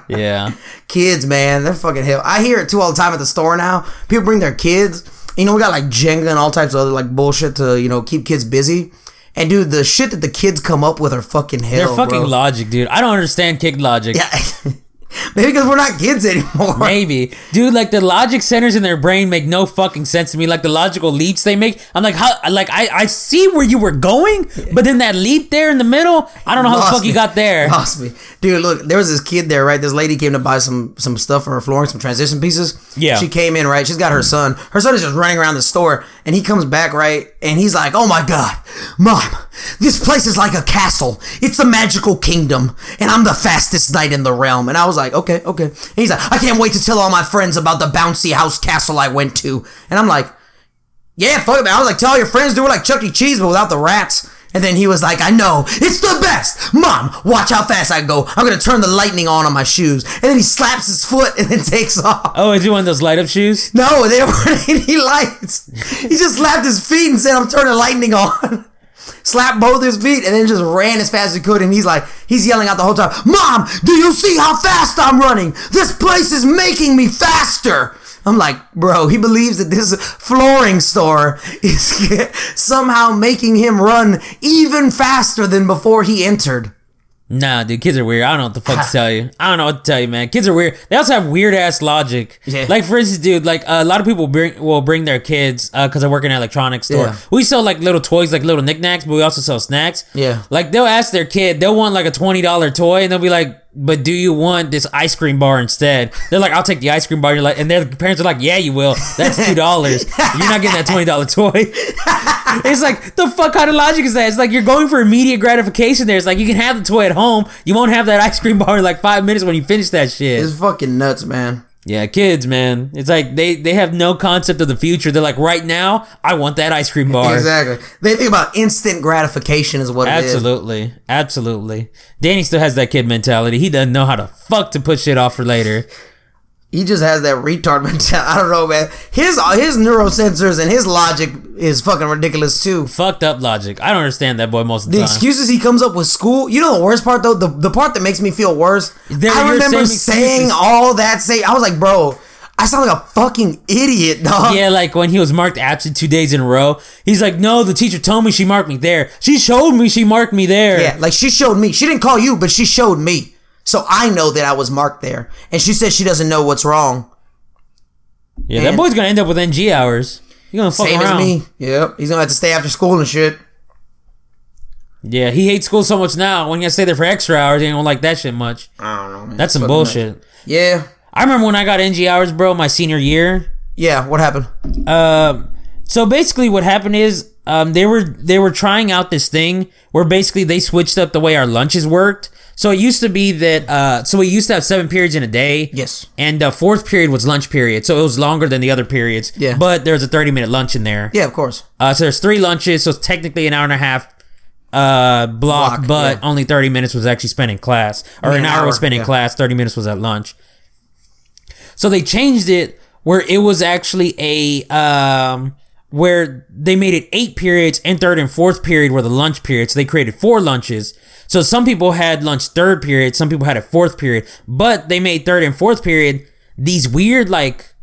yeah, kids, man, they're fucking hell. I hear it too all the time at the store now. People bring their kids. You know, we got like Jenga and all types of other like bullshit to you know keep kids busy. And dude, the shit that the kids come up with are fucking hell. they're fucking bro. logic, dude. I don't understand kick logic. Yeah. Maybe because we're not kids anymore. Maybe, dude. Like the logic centers in their brain make no fucking sense to me. Like the logical leaps they make. I'm like, how? Like I, I see where you were going, but then that leap there in the middle, I don't know how the Lost fuck you got there. Lost me, dude. Look, there was this kid there, right? This lady came to buy some some stuff for her flooring, some transition pieces. Yeah. she came in, right? She's got her son. Her son is just running around the store, and he comes back, right? And he's like, "Oh my god, mom, this place is like a castle. It's a magical kingdom, and I'm the fastest knight in the realm." And I was like, "Okay, okay." And he's like, "I can't wait to tell all my friends about the bouncy house castle I went to." And I'm like. Yeah, fuck it, man. I was like, tell all your friends do it like Chuck E. Cheese, but without the rats. And then he was like, I know, it's the best. Mom, watch how fast I go. I'm gonna turn the lightning on on my shoes. And then he slaps his foot and then takes off. Oh, is he one of those light up shoes? No, they weren't any lights. He just slapped his feet and said, I'm turning lightning on. Slapped both his feet and then just ran as fast as he could. And he's like, he's yelling out the whole time, Mom, do you see how fast I'm running? This place is making me faster. I'm like, bro, he believes that this flooring store is somehow making him run even faster than before he entered. Nah, dude, kids are weird. I don't know what the fuck to tell you. I don't know what to tell you, man. Kids are weird. They also have weird ass logic. Yeah. Like for instance, dude, like uh, a lot of people bring will bring their kids uh, because I work in an electronics store. Yeah. We sell like little toys, like little knickknacks, but we also sell snacks. Yeah. Like they'll ask their kid, they'll want like a twenty dollar toy, and they'll be like, "But do you want this ice cream bar instead?" They're like, "I'll take the ice cream bar." You're like, and their parents are like, "Yeah, you will. That's two dollars. You're not getting that twenty dollar toy." it's like the fuck kind of logic is that? It's like you're going for immediate gratification. There, it's like you can have the toy at home. You won't have that ice cream bar in like five minutes when you finish that shit. It's fucking nuts, man. Yeah, kids, man. It's like they they have no concept of the future. They're like, right now, I want that ice cream bar. Exactly. They think about instant gratification is what it is. Absolutely, absolutely. Danny still has that kid mentality. He doesn't know how to fuck to put shit off for later. He just has that retard mentality. I don't know, man. His uh, his neurosensors and his logic is fucking ridiculous too. Fucked up logic. I don't understand that boy most of the, The excuses he comes up with school. You know the worst part though. The the part that makes me feel worse. They're I remember saying excuses. all that. Say I was like, bro. I sound like a fucking idiot, dog. Yeah, like when he was marked absent two days in a row. He's like, no, the teacher told me she marked me there. She showed me she marked me there. Yeah, like she showed me. She didn't call you, but she showed me. So I know that I was marked there. And she said she doesn't know what's wrong. Yeah, that boy's gonna end up with NG hours. He's gonna fuck Same around. as me. Yep. He's gonna have to stay after school and shit. Yeah, he hates school so much now. When you stay there for extra hours, he don't like that shit much. I don't know, man. That's some bullshit. Yeah. I remember when I got NG hours, bro, my senior year. Yeah. What happened? Um, so basically, what happened is um, they were they were trying out this thing where basically they switched up the way our lunches worked. So it used to be that uh, so we used to have seven periods in a day. Yes. And the fourth period was lunch period, so it was longer than the other periods. Yeah. But there was a thirty minute lunch in there. Yeah, of course. Uh, so there's three lunches, so it's technically an hour and a half uh block, Block, but yeah. only 30 minutes was actually spent in class or Yeah, an hour was spent in yeah. class 30 minutes was at lunch so they changed it where it was actually a um where they made it eight periods and third and fourth period were the lunch periods. So they created four lunches. So some people had lunch third period, some people had a fourth period, but they made third and fourth period these weird like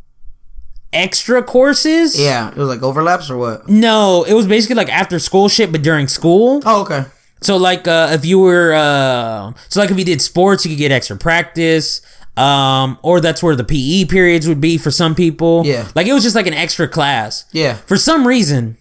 extra courses. Yeah. It was like overlaps or what? No, it was basically like after school shit, but during school. Oh, okay. So like uh, if you were uh, so like if you did sports, you could get extra practice. Um, or that's where the PE periods would be for some people. Yeah. Like it was just like an extra class. Yeah. For some reason,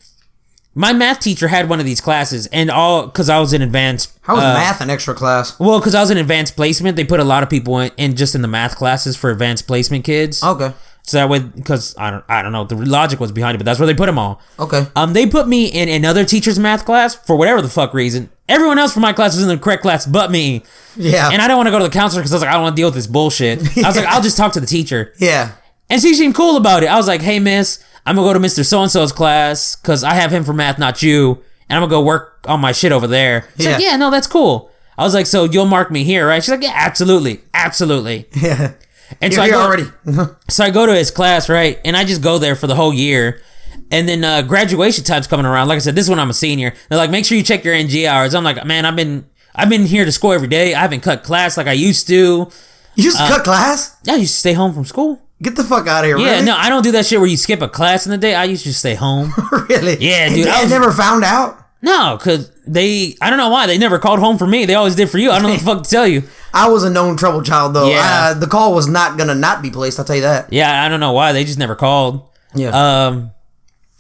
my math teacher had one of these classes, and all because I was in advanced. How was uh, math an extra class? Well, because I was in advanced placement, they put a lot of people in, in just in the math classes for advanced placement kids. Okay. So that way, because I don't, I don't know the logic was behind it, but that's where they put them all. Okay. Um, they put me in another teacher's math class for whatever the fuck reason. Everyone else from my class was in the correct class but me. Yeah. And I don't want to go to the counselor because I was like, I don't want to deal with this bullshit. I was like, I'll just talk to the teacher. yeah. And she seemed cool about it. I was like, hey, miss, I'm going to go to Mr. So and so's class because I have him for math, not you. And I'm going to go work on my shit over there. She's like, Yeah. yeah, no, that's cool. I was like, so you'll mark me here, right? She's like, yeah, absolutely. Absolutely. Yeah. And You're so I go, already. so I go to his class, right? And I just go there for the whole year. And then uh, graduation time's coming around. Like I said, this is when I'm a senior. They're like, make sure you check your NG hours. I'm like, man, I've been I've been here to school every day. I haven't cut class like I used to. you just Uh, cut class? I used to stay home from school. Get the fuck out of here. Yeah, really? no, I don't do that shit where you skip a class in the day. I used to just stay home. really? Yeah, dude, I was- never found out. no, cause they I don't know why they never called home for me. They always did for you. I don't know what the fuck to tell you. I was a known trouble child though. Yeah. Uh, the call was not gonna not be placed. I'll tell you that. Yeah, I don't know why they just never called. Yeah. Um,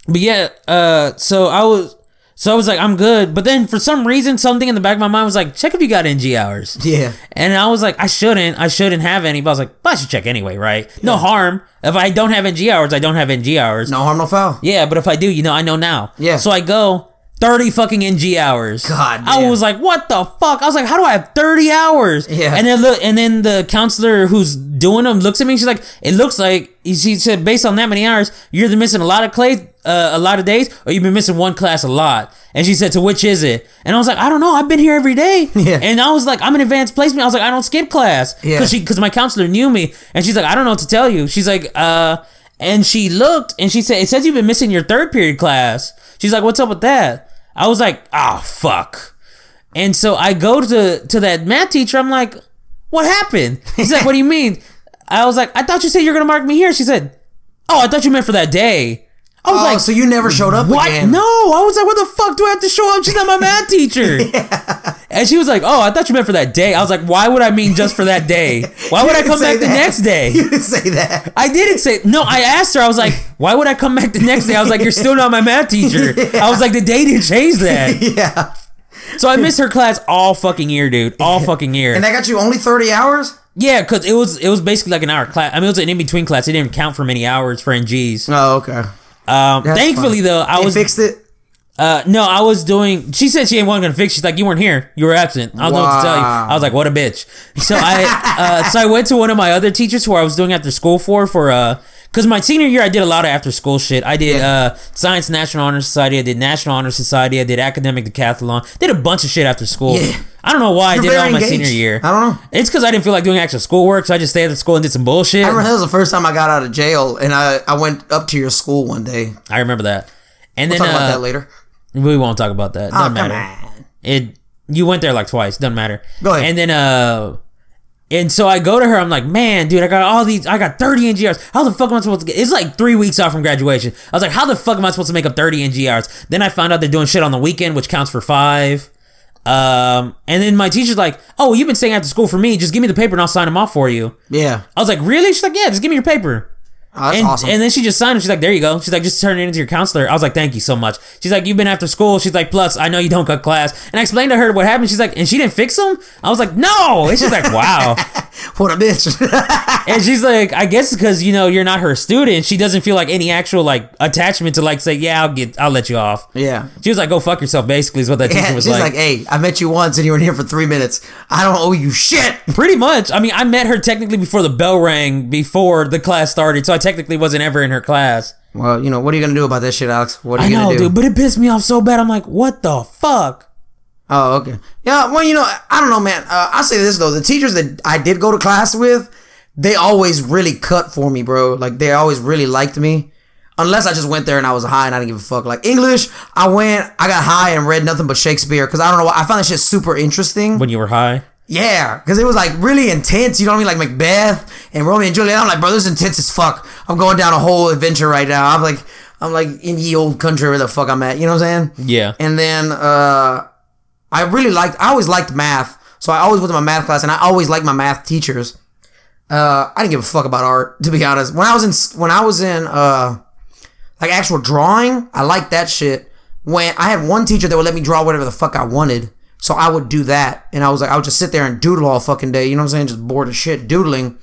but yeah, uh, so I was, so I was like, I'm good. But then for some reason, something in the back of my mind was like, check if you got NG hours. yeah. And I was like, I shouldn't, I shouldn't have any. But I was like, but I should check anyway, right? No harm. If I don't have NG hours, I don't have NG hours. No harm, no foul. Yeah, but if I do, you know, I know now. Yeah. So I go. 30 fucking NG hours. God I was like, what the fuck? I was like, how do I have 30 hours? Yeah. And then look, and then the counselor who's doing them looks at me. She's like, it looks like she said, based on that many hours, you're either missing a lot of clay, uh, a lot of days, or you've been missing one class a lot. And she said, to which is it? And I was like, I don't know. I've been here every day. Yeah. And I was like, I'm in advanced placement. I was like, I don't skip class. Yeah. Cause she, cause my counselor knew me. And she's like, I don't know what to tell you. She's like, uh, and she looked and she said, it says you've been missing your third period class. She's like, what's up with that? I was like, oh, fuck. And so I go to to that math teacher. I'm like, what happened? He's like, what do you mean? I was like, I thought you said you're gonna mark me here. She said, oh, I thought you meant for that day. I was Oh, like, so you never showed up what? again? No, I was like, what the fuck do I have to show up? She's not my math teacher. And she was like, oh, I thought you meant for that day. I was like, why would I mean just for that day? Why would I come back the next day? You didn't say that. I didn't say no. I asked her. I was like, "Why would I come back the next day?" I was like, "You're still not my math teacher." I was like, "The day didn't change that." yeah. So I missed her class all fucking year, dude. All fucking year. And that got you only 30 hours? yeah, because it was it was basically like an hour class. I mean, it was an in between class. It didn't count for many hours for NGs. Oh, okay. Um, That's thankfully fine. though, I They was fixed it? uh no, I was doing. She said she ain't one gonna fix. She's like, you weren't here. You were absent. I don't know what to tell you. I was like, what a bitch. So I uh so I went to one of my other teachers who I was doing after school for for uh. Cause my senior year, I did a lot of after school shit. I did Yeah. uh, Science National Honor Society. I did National Honor Society. I did Academic Decathlon. Did a bunch of shit after school. Yeah. I don't know why You're I did it all very my senior year. I don't know. It's because I didn't feel like doing actual schoolwork, so I just stayed at school and did some bullshit. I remember that was the first time I got out of jail, and I, I went up to your school one day. I remember that. And We'll then talk about uh, that later. we won't talk about that. Oh, Doesn't matter. It you went there like twice. Doesn't matter. Go ahead. And then uh, And so I go to her, I'm like, man, dude, I got all these, I got 30 NG hours. How the fuck am I supposed to get? It's like three weeks off from graduation. I was like, how the fuck am I supposed to make up 30 NG hours? Then I found out they're doing shit on the weekend, which counts for five. Um, and then my teacher's like, oh, you've been staying after school for me. Just give me the paper and I'll sign them off for you. Yeah. I was like, really? She's like, yeah, just give me your paper. Oh, that's and, awesome. and then she just signed it. She's like, there you go. She's like, just turn it into your counselor. I was like, thank you so much. She's like, you've been after school. She's like, plus, I know you don't cut class. And I explained to her what happened. She's like, and she didn't fix them? I was like, no. And she's like, wow. What a bitch. and she's like, I guess because, you know, you're not her student. She doesn't feel like any actual, like, attachment to, like, say, yeah, I'll get, I'll let you off. yeah. She was like, go fuck yourself, basically, is what that teacher was she's like. like, hey, I met you once and you were in here for three minutes. I don't owe you shit. Pretty much. I mean, I met her technically before the bell rang, before the class started. So I technically wasn't ever in her class. Well, you know, what are you gonna do about this shit, Alex? What are I you know, gonna do? dude, but it pissed me off so bad. I'm like, what the fuck? Oh, okay. Yeah, well, you know, I don't know, man. Uh, I'll say this though: the teachers that I did go to class with, they always really cut for me, bro. Like they always really liked me. Unless I just went there and I was high and I didn't give a fuck. Like English, I went, I got high and read nothing but Shakespeare because I don't know why. I found that shit super interesting. When you were high? Yeah, because it was like really intense. You know what I mean? Like Macbeth and Romeo and Juliet. I'm like, bro, this is intense as fuck. I'm going down a whole adventure right now. I'm like, I'm like in the old country where the fuck I'm at. You know what I'm saying? Yeah. And then uh, I really liked. I always liked math, so I always went to my math class, and I always liked my math teachers. Uh, I didn't give a fuck about art, to be honest. When I was in, when I was in, uh, like actual drawing, I liked that shit. When I had one teacher that would let me draw whatever the fuck I wanted, so I would do that, and I was like, I would just sit there and doodle all fucking day. You know what I'm saying? Just bored as shit doodling.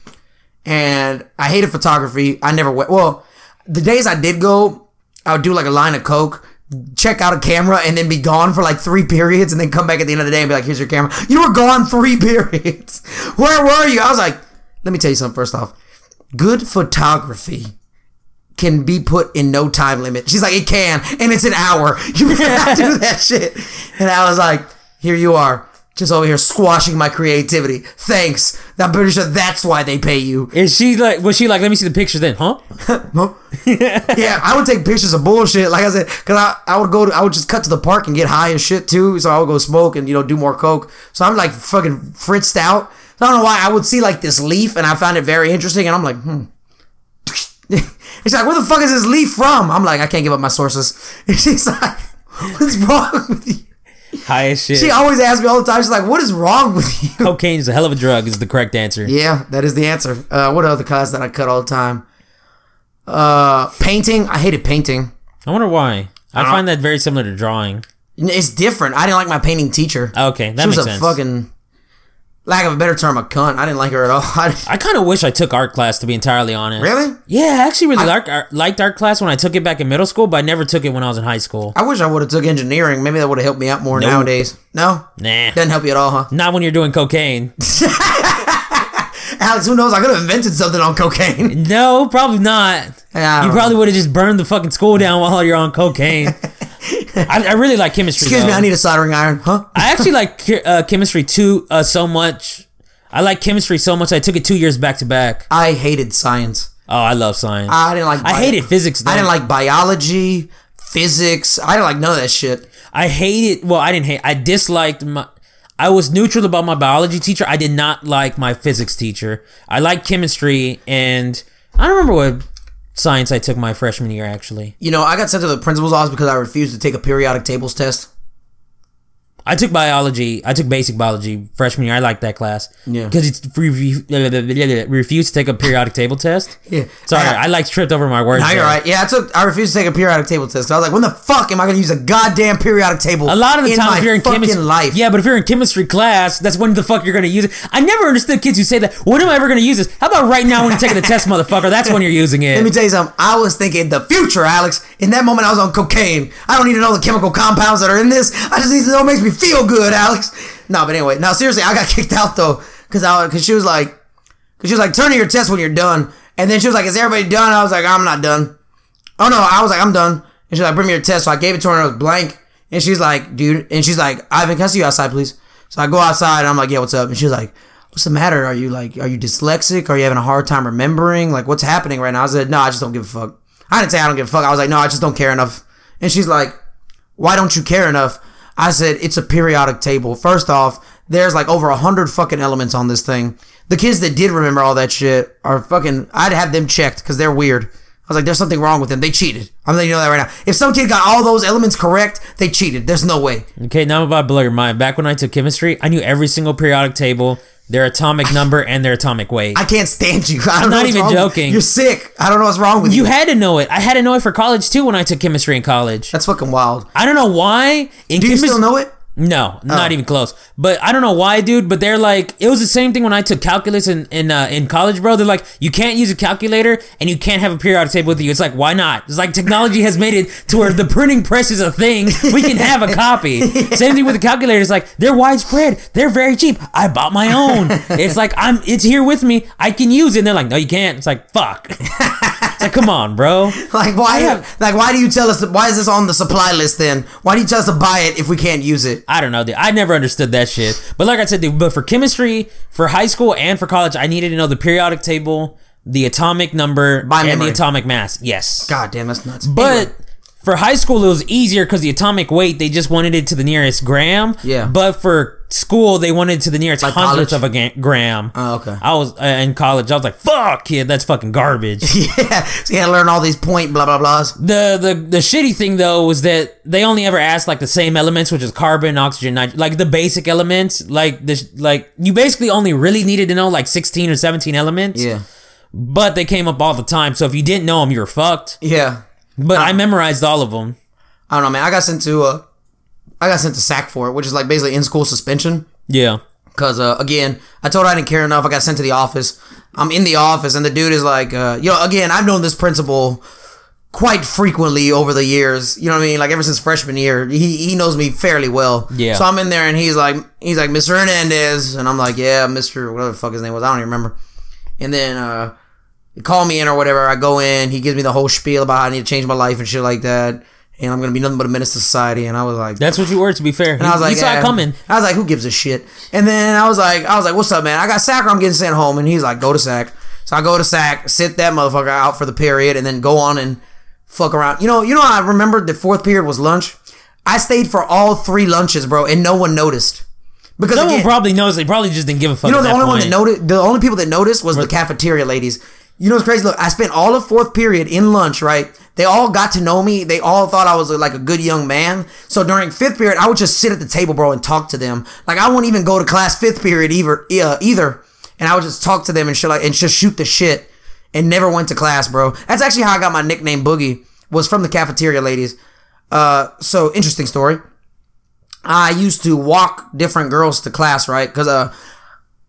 And I hated photography. I never went. Well, the days I did go, I would do like a line of coke, check out a camera, and then be gone for like three periods, and then come back at the end of the day and be like, "Here's your camera. You were gone three periods. Where were you?" I was like, "Let me tell you something. First off, good photography." Can be put in no time limit. She's like, it can, and it's an hour. You gotta do that shit. And I was like, here you are, just over here squashing my creativity. Thanks. I'm pretty sure that's why they pay you. Is she like, was she like, let me see the picture then, huh? Yeah, I would take pictures of bullshit. Like I said, because I, I would go to, I would just cut to the park and get high as shit too. So I would go smoke and, you know, do more coke. So I'm like fucking fritzed out. So I don't know why. I would see like this leaf and I found it very interesting. And I'm like, hmm. It's like, where the fuck is this leaf from? I'm like, I can't give up my sources. And she's like, what's wrong with you? High as shit. She always asks me all the time. She's like, what is wrong with you? Cocaine is a hell of a drug, is the correct answer. Yeah, that is the answer. Uh, what other class that I cut all the time? Uh, painting. I hated painting. I wonder why. I find that very similar to drawing. It's different. I didn't like my painting teacher. Okay, that she was makes a sense. fucking lack of a better term, a cunt. I didn't like her at all. I, I kind of wish I took art class to be entirely honest. really? Yeah, I actually really liked, art, liked art class when I took it back in middle school, but I never took it when I was in high school. I wish I would have took engineering. Maybe that would have helped me out more Nope. nowadays. No, Nah, doesn't help you at all, huh? not when you're doing cocaine. Alex, who knows? I could have invented something on cocaine. No, probably not. Yeah, You probably would have just burned the fucking school down while you're on cocaine. I, I really like chemistry. Excuse me. I need a soldering iron, huh? I actually like uh, chemistry too uh, so much. I like chemistry so much. I took it two years back to back. I hated science. Oh, I love science. I didn't like. I hated physics. Though. I didn't like biology, physics. I didn't like none of that shit. I hated. Well, I didn't hate. I disliked my. I was neutral about my biology teacher. I did not like my physics teacher. I liked chemistry, and I don't remember what science I took my freshman year. Actually, You know, I got sent to the principal's office because I refused to take a periodic tables test. I took biology. I took basic biology freshman year. I liked that class. Yeah. because it's re- refused to take a periodic table test. Yeah. Sorry, I- I, like tripped over my words. No, you're right. Yeah, I took. I refused to take a periodic table test. I was like, when the fuck am I going to use a goddamn periodic table? A lot of the time, if you're in chemistry, life, yeah, but if you're in chemistry class, that's when the fuck you're gonna use it. I never understood kids who say that. When am I ever gonna use this? How about right now when you're taking the test, motherfucker? That's when you're using it. Let me tell you something. I was thinking the future, Alex. In that moment, I was on cocaine. I don't need to know the chemical compounds that are in this. I just need to know it makes me feel good, Alex. No, but anyway, now seriously, I got kicked out though because I because she was like, because she was like, turn in your test when you're done, and then she was like, is everybody done? I was like, I'm not done. Oh no, I was like, I'm done. And she's like, bring me your test. So I gave it to her and it was blank. And she's like, dude, and she's like, Ivan, can I see you outside, please? So I go outside and I'm like, yeah, what's up? And she's like, what's the matter? Are you like, are you dyslexic? Are you having a hard time remembering? Like, what's happening right now? I said, no, I just don't give a fuck. I didn't say I don't give a fuck. I was like, no, I just don't care enough. And she's like, why don't you care enough? I said it's a periodic table. First off, there's like over a hundred fucking elements on this thing. The kids that did remember all that shit are fucking. I'd have them checked because they're weird. I was like, there's something wrong with them. They cheated. I'm letting you know that right now. If some kid got all those elements correct, they cheated. There's no way. Okay, now I'm about to blow your mind. Back when I took chemistry, I knew every single periodic table, their atomic number, and their atomic weight. I can't stand you. I know not even joking. You're sick. I don't know what's wrong with you. you had to know it. I had to know it for college too when I took chemistry in college. That's fucking wild. I don't know why. In Do you chemis- still know it? No, not Oh. even close. But I don't know why, dude. But they're like, it was the same thing when I took calculus in in uh, in college, bro. They're like, you can't use a calculator and you can't have a periodic table with you. It's like, why not? It's like technology has made it to where the printing press is a thing. We can have a copy. Same thing with the calculator. It's like they're widespread. They're very cheap. I bought my own. It's like I'm. It's here with me. I can use it. And they're like, no, you can't. It's like fuck. like come on, bro. Like why? have- like why do you tell us? Why is this on the supply list then? Why do you tell us to buy it if we can't use it? I don't know, dude. I never understood that shit. But like I said, dude, but for chemistry, for high school and for college, I needed to know the periodic table, the atomic number, By and memory. the atomic mass. Yes. God damn, that's nuts. But Anyway, for high school, it was easier because the atomic weight, they just wanted it to the nearest gram. Yeah. But for school, they wanted it to the nearest Like hundredth college? of a gram. Oh, okay. I was uh, in college. I was like, "Fuck, kid, that's fucking garbage." yeah, so you had to learn all these point blah blah blahs. The the the shitty thing though was that they only ever asked like the same elements, which is carbon, oxygen, nitrogen, like the basic elements. Like this, like you basically only really needed to know like sixteen or seventeen elements. Yeah, But they came up all the time, so if you didn't know them, you were fucked. yeah. But I memorized all of them. I don't know, man. I got sent to uh, I got sent to SAC for it, which is like basically in school suspension. Yeah. Cause uh, again, I told her I didn't care enough. I got sent to the office. I'm in the office, and the dude is like, uh, you know, again, I've known this principal quite frequently over the years. You know what I mean? Like ever since freshman year, he he knows me fairly well. Yeah. So I'm in there, and he's like, he's like, Mr. Hernandez, and I'm like, yeah, Mr. Whatever the fuck his name was, I don't even remember. And then uh, he called me in or whatever. I go in, he gives me the whole spiel about how I need to change my life and shit like that. And I'm gonna be nothing but a menace to society. And I was like, That's what you were, to be fair. and I was like, you saw eh. it coming. I was like, who gives a shit? And then I was like, I was like, what's up, man? I got SAC or I'm getting sent home. And he's like, go to SAC. So I go to SAC, sit that motherfucker out for the period, and then go on and fuck around. You know, you know, I remembered the fourth period was lunch. I stayed for all three lunches, bro, and no one noticed. Because No one probably knows. They probably just didn't give a fuck. you know, the only one that point. noticed, the only people that noticed was the cafeteria ladies. You know what's crazy? Look, I spent all of fourth period in lunch, right? They all got to know me. They all thought I was like a good young man. So during fifth period, I would just sit at the table, bro, and talk to them. Like I wouldn't even go to class fifth period either, uh, either. And I would just talk to them and shit like, and just shoot the shit, and never went to class, bro. That's actually how I got my nickname Boogie. Was from the cafeteria ladies. Uh, so interesting story. I used to walk different girls to class, right? Because uh,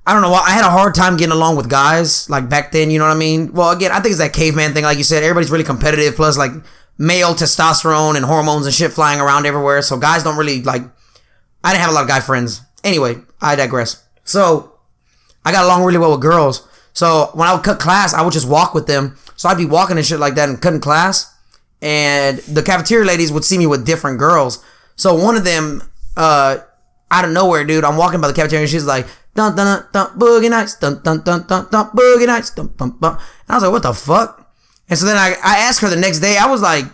I don't know why I had a hard time getting along with guys like back then. You know what I mean? Well, again, I think it's that caveman thing, like you said. Everybody's really competitive, plus like male testosterone and hormones and shit flying around everywhere. So guys don't really like. I didn't have a lot of guy friends. Anyway, I digress. So I got along really well with girls. So when I would cut class, I would just walk with them. So I'd be walking and shit like that and cutting class. And the cafeteria ladies would see me with different girls. So one of them, uh, out of nowhere, dude, I'm walking by the cafeteria and she's like, dun dun dun dun boogie nights, dun dun dun dun dun boogie nights, dun dun dun. And I was like, what the fuck? And so then I, I asked her the next day, I was like,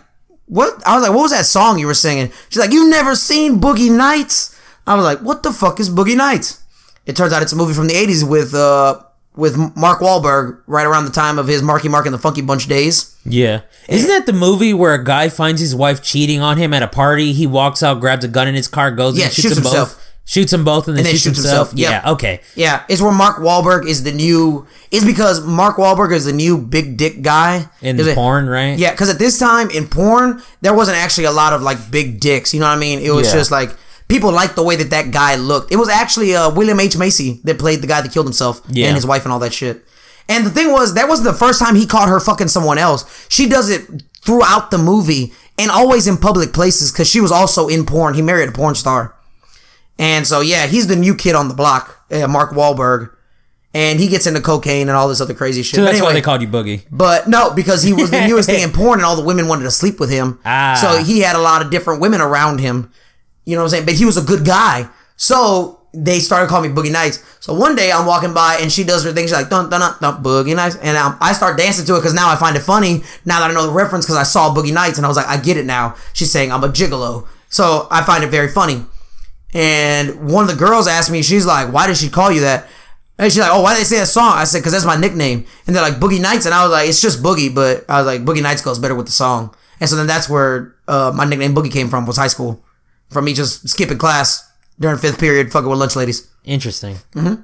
what? I was like, what was that song you were singing? She's like, you never seen Boogie Nights? I was like, what the fuck is Boogie Nights? It turns out it's a movie from the 80s with, uh, with Mark Wahlberg right around the time of his Marky Mark and the Funky Bunch days. Yeah. Isn't that the movie where a guy finds his wife cheating on him at a party? He walks out, grabs a gun in his car, goes Yeah, and shoots, shoots them himself. both. Shoots them both and then, then shoots, shoots himself. himself. Yep. Yeah, okay. Yeah, it's where Mark Wahlberg is the new. It's because Mark Wahlberg is the new big dick guy In Is it- porn, right? Yeah, because at this time in porn, there wasn't actually a lot of like big dicks. You know what I mean? It was Yeah. just like people liked the way that that guy looked. It was actually uh, William H Macy that played the guy that killed himself Yeah. and his wife and all that shit. And the thing was, that wasn't the first time he caught her fucking someone else. She does it throughout the movie and always in public places because she was also in porn. He married a porn star. And so, yeah, he's the new kid on the block, uh, Mark Wahlberg. And he gets into cocaine and all this other crazy shit. So that's why they called you Boogie. but no, because he was the newest thing in porn, and all the women wanted to sleep with him. Ah. So he had a lot of different women around him. You know what I'm saying? But he was a good guy. So they started calling me Boogie Nights. So one day I'm walking by and she does her thing. She's like, dun dun dun, dun Boogie Nights. And um, I start dancing to it because now I find it funny. Now that I know the reference because I saw Boogie Nights and I was like, I get it now. She's saying I'm a gigolo. So I find it very funny. And one of the girls asked me, she's like, "Why did she call you that?" And she's like, "Oh, why did they say that song?" I said, "Cause that's my nickname." And they're like, "Boogie Nights," and I was like, "It's just Boogie," but I was like, "Boogie Nights goes better with the song." And so then that's where uh, my nickname Boogie came from. Was high school, from me just skipping class during fifth period, fucking with lunch ladies. Interesting. Mm-hmm.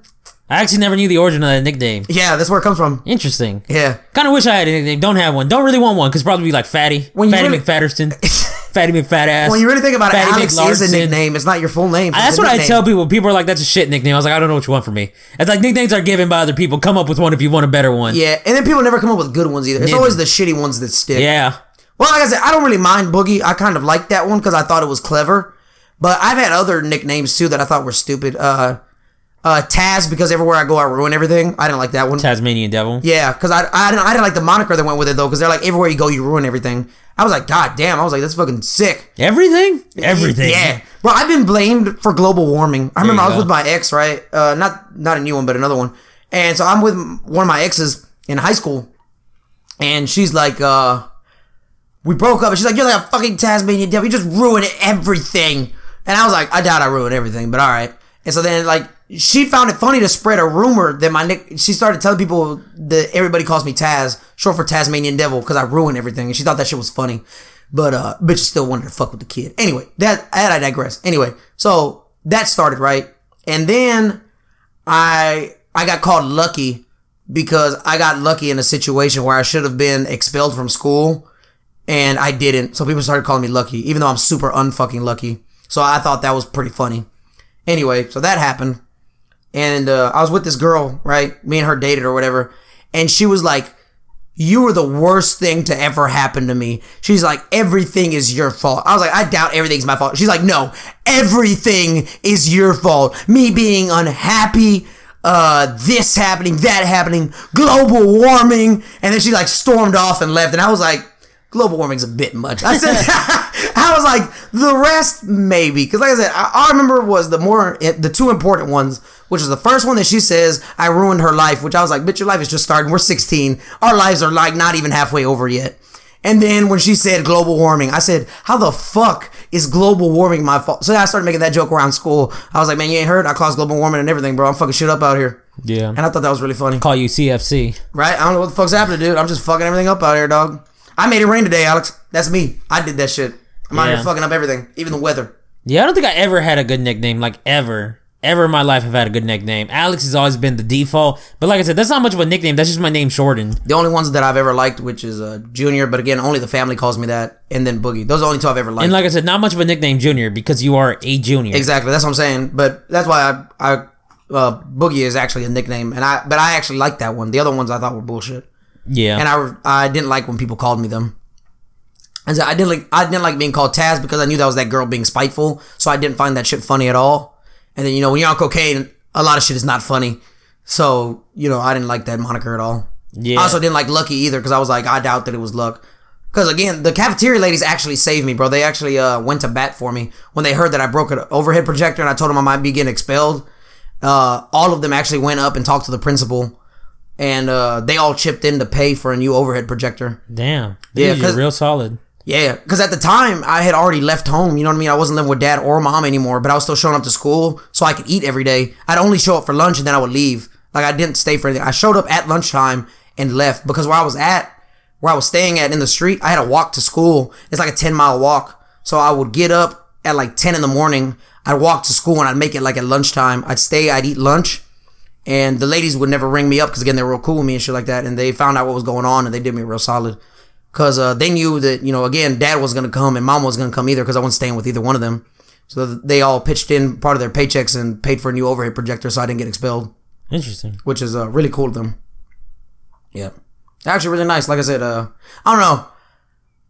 I actually never knew the origin of that nickname. Yeah, that's where it comes from. Interesting. Yeah. Kind of wish I had a nickname. Don't have one. Don't really want one because probably be like Fatty. When you Fatty really- McFatterston. Fatty McFat ass. When you really think about it, Fatty Alex is a nickname. It's not your full name. That's what I tell people. People are like, "That's a shit nickname." I was like, "I don't know what you want from me." It's like nicknames are given by other people. Come up with one if you want a better one. Yeah, and then people never come up with good ones either. It's Never. always the shitty ones that stick. Yeah. Well, like I said, I don't really mind Boogie. I kind of like that one because I thought it was clever. But I've had other nicknames too that I thought were stupid. Uh, uh, Taz because everywhere I go I ruin everything. I didn't like that one. Tasmanian Devil. Yeah, because I, I didn't I didn't like the moniker that went with it though because they're like everywhere you go you ruin everything. I was like, God damn! I was like, that's fucking sick. Everything. Everything. Yeah. Well, I've been blamed for global warming. I remember I was go. with my ex, right? Uh, not not a new one, but another one. And so I'm with one of my exes in high school, and she's like, uh, we broke up, and she's like, you're like a fucking Tasmanian devil. You just ruined everything. And I was like, I doubt I ruined everything, but all right. And so then like she found it funny to spread a rumor that my nick. She started telling people that everybody calls me Taz, short for Tasmanian Devil, because I ruined everything, and she thought that shit was funny. But uh, bitch still wanted to fuck with the kid. Anyway, that that I digress. Anyway, so that started right, and then I I got called lucky because I got lucky in a situation where I should have been expelled from school and I didn't. So people started calling me lucky, even though I'm super unfucking lucky. So I thought that was pretty funny. Anyway, so that happened. And uh, I was with this girl, right? Me and her dated or whatever. And she was like, You were the worst thing to ever happen to me. She's like, Everything is your fault. I was like, I doubt everything's my fault. She's like, No, everything is your fault. Me being unhappy, uh, this happening, that happening, global warming. And then she like stormed off and left. And I was like, global warming's a bit much. I said, I was like, the rest maybe, because like I said, I, all I remember was the more eh, the two important ones, which is the first one that she says I ruined her life, which I was like, bitch, your life is just starting. We're 16. Our lives are like not even halfway over yet. And then when she said global warming, I said, how the fuck is global warming my fault? So I started making that joke around school. I was like, man, you ain't heard? I caused global warming and everything, bro. I'm fucking shit up out here. Yeah. And I thought that was really funny. Call you CFC. Right? I don't know what the fuck's happening, dude. I'm just fucking everything up out here, dog. I made it rain today, Alex. That's me. I did that shit. I'm out Yeah. here fucking up everything, even the weather. Yeah, I don't think I ever had a good nickname. Like ever. Ever in my life have had a good nickname. Alex has always been the default. But like I said, that's not much of a nickname. That's just my name shortened. The only ones that I've ever liked, which is uh, Junior, but again, only the family calls me that, and then Boogie. Those are the only two I've ever liked. And like I said, not much of a nickname junior because you are a junior. exactly, that's what I'm saying. But that's why I, I uh, Boogie is actually a nickname, and I, but I actually like that one. The other ones I thought were bullshit, Yeah. and I, I didn't like when people called me them. And so I didn't like, I didn't like being called Taz because I knew that was that girl being spiteful, so I didn't find that shit funny at all. And then you know when you're on cocaine, a lot of shit is not funny. So you know I didn't like that moniker at all. Yeah. I also didn't like Lucky either because I was like I doubt that it was luck. Because again, the cafeteria ladies actually saved me, bro. They actually uh, went to bat for me when they heard that I broke an overhead projector and I told them I might be getting expelled. Uh, all of them actually went up and talked to the principal, and uh, they all chipped in to pay for a new overhead projector. Damn. Yeah, Yeah, you're 'cause- real solid. Yeah, because at the time I had already left home. You know what I mean? I wasn't living with dad or mom anymore, but I was still showing up to school so I could eat every day. I'd only show up for lunch and then I would leave. Like I didn't stay for anything. I showed up at lunchtime and left because where I was at, where I was staying at in the street, I had to walk to school. It's like a 10 mile walk. So I would get up at like 10 in the morning. I'd walk to school and I'd make it like at lunchtime. I'd stay, I'd eat lunch. And the ladies would never ring me up because again, they were real cool with me and shit like that. And they found out what was going on and they did me real solid. Cause uh, they knew that you know again, dad was gonna come and mom was gonna come either because I wasn't staying with either one of them. So they all pitched in part of their paychecks and paid for a new overhead projector, so I didn't get expelled, Interesting. which is uh, really cool of them. Yeah, actually really nice. Like I said, uh, I don't know.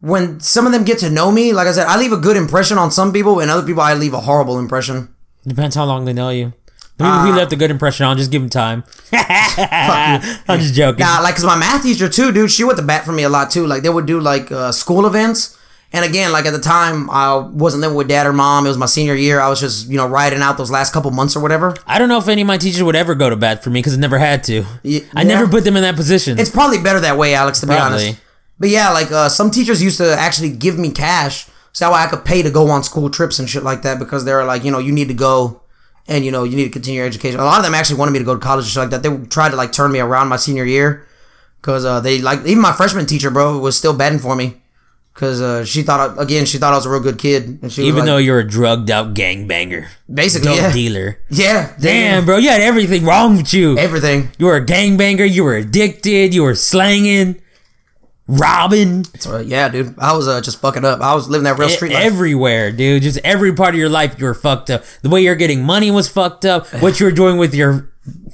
When some of them get to know me, like I said, I leave a good impression on some people, and other people I leave a horrible impression. Depends how long they know you. The people who left a good impression on, just give him time. I'm just joking. Nah, like, cause my math teacher too, dude, she went to bat for me a lot too. Like, they would do like uh, school events, and again, like at the time, I wasn't living with dad or mom. It was my senior year. I was just, you know, riding out those last couple months or whatever. I don't know if any of my teachers would ever go to bat for me because I never had to. Ye- I yeah. never put them in that position. It's probably better that way, Alex, to be honest. But yeah, like uh, some teachers used to actually give me cash So that way I could pay to go on school trips and shit like that because they're like, you know, you need to go and you know you need to continue your education. A lot of them actually wanted me to go to college and shit like that. They tried to like turn me around my senior year because uh, they like even my freshman teacher, bro, was still betting for me because uh, she thought again she thought I was a real good kid. And she Even like- though you're a drugged out gangbanger, basically dope yeah, dealer. yeah, Damn, bro, you had everything wrong with you. everything. You were a gangbanger. You were addicted. You were slanging, robbing. So, yeah, dude, I was uh, just fucking up. I was living that real street life. everywhere, dude. Just every part of your life, you were fucked up. The way you're getting money was fucked up. What you were doing with your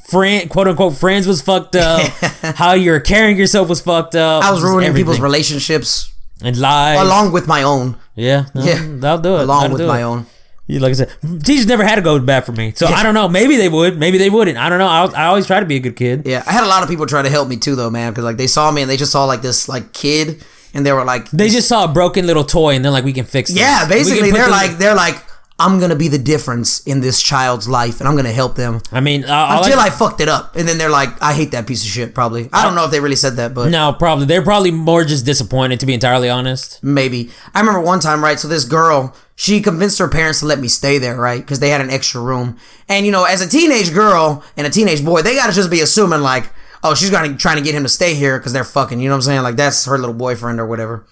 friend, quote unquote, friends was fucked up. How you're carrying yourself was fucked up. I was ruining people's relationships and lies. along with my own. yeah, no, Yeah. that'll do it. Along That'll with my it. own. Yeah, Like I said, teachers never had to go bad for me, so I don't know. Maybe they would. Maybe they wouldn't. I don't know. I, was- I always try to be a good kid. Yeah, I had a lot of people try to help me too, though, man, because like they saw me and they just saw like this like kid, and they were like, They just saw a broken little toy, and they're like, "We can fix this." yeah, basically they're the- like they're like, I'm gonna be the difference in this child's life, and I'm gonna help them I mean, uh, until I- I fucked it up, and then they're like, I hate that piece of shit. Probably, I don't know if they really said that, but no, probably they're probably more just disappointed, to be entirely honest. maybe. I remember one time, right? So this girl, she convinced her parents to let me stay there, right? Because they had an extra room. And you know, as a teenage girl and a teenage boy, they gotta just be assuming like, oh, she's gonna trying to get him to stay here because they're fucking. You know what I'm saying? Like that's her little boyfriend or whatever.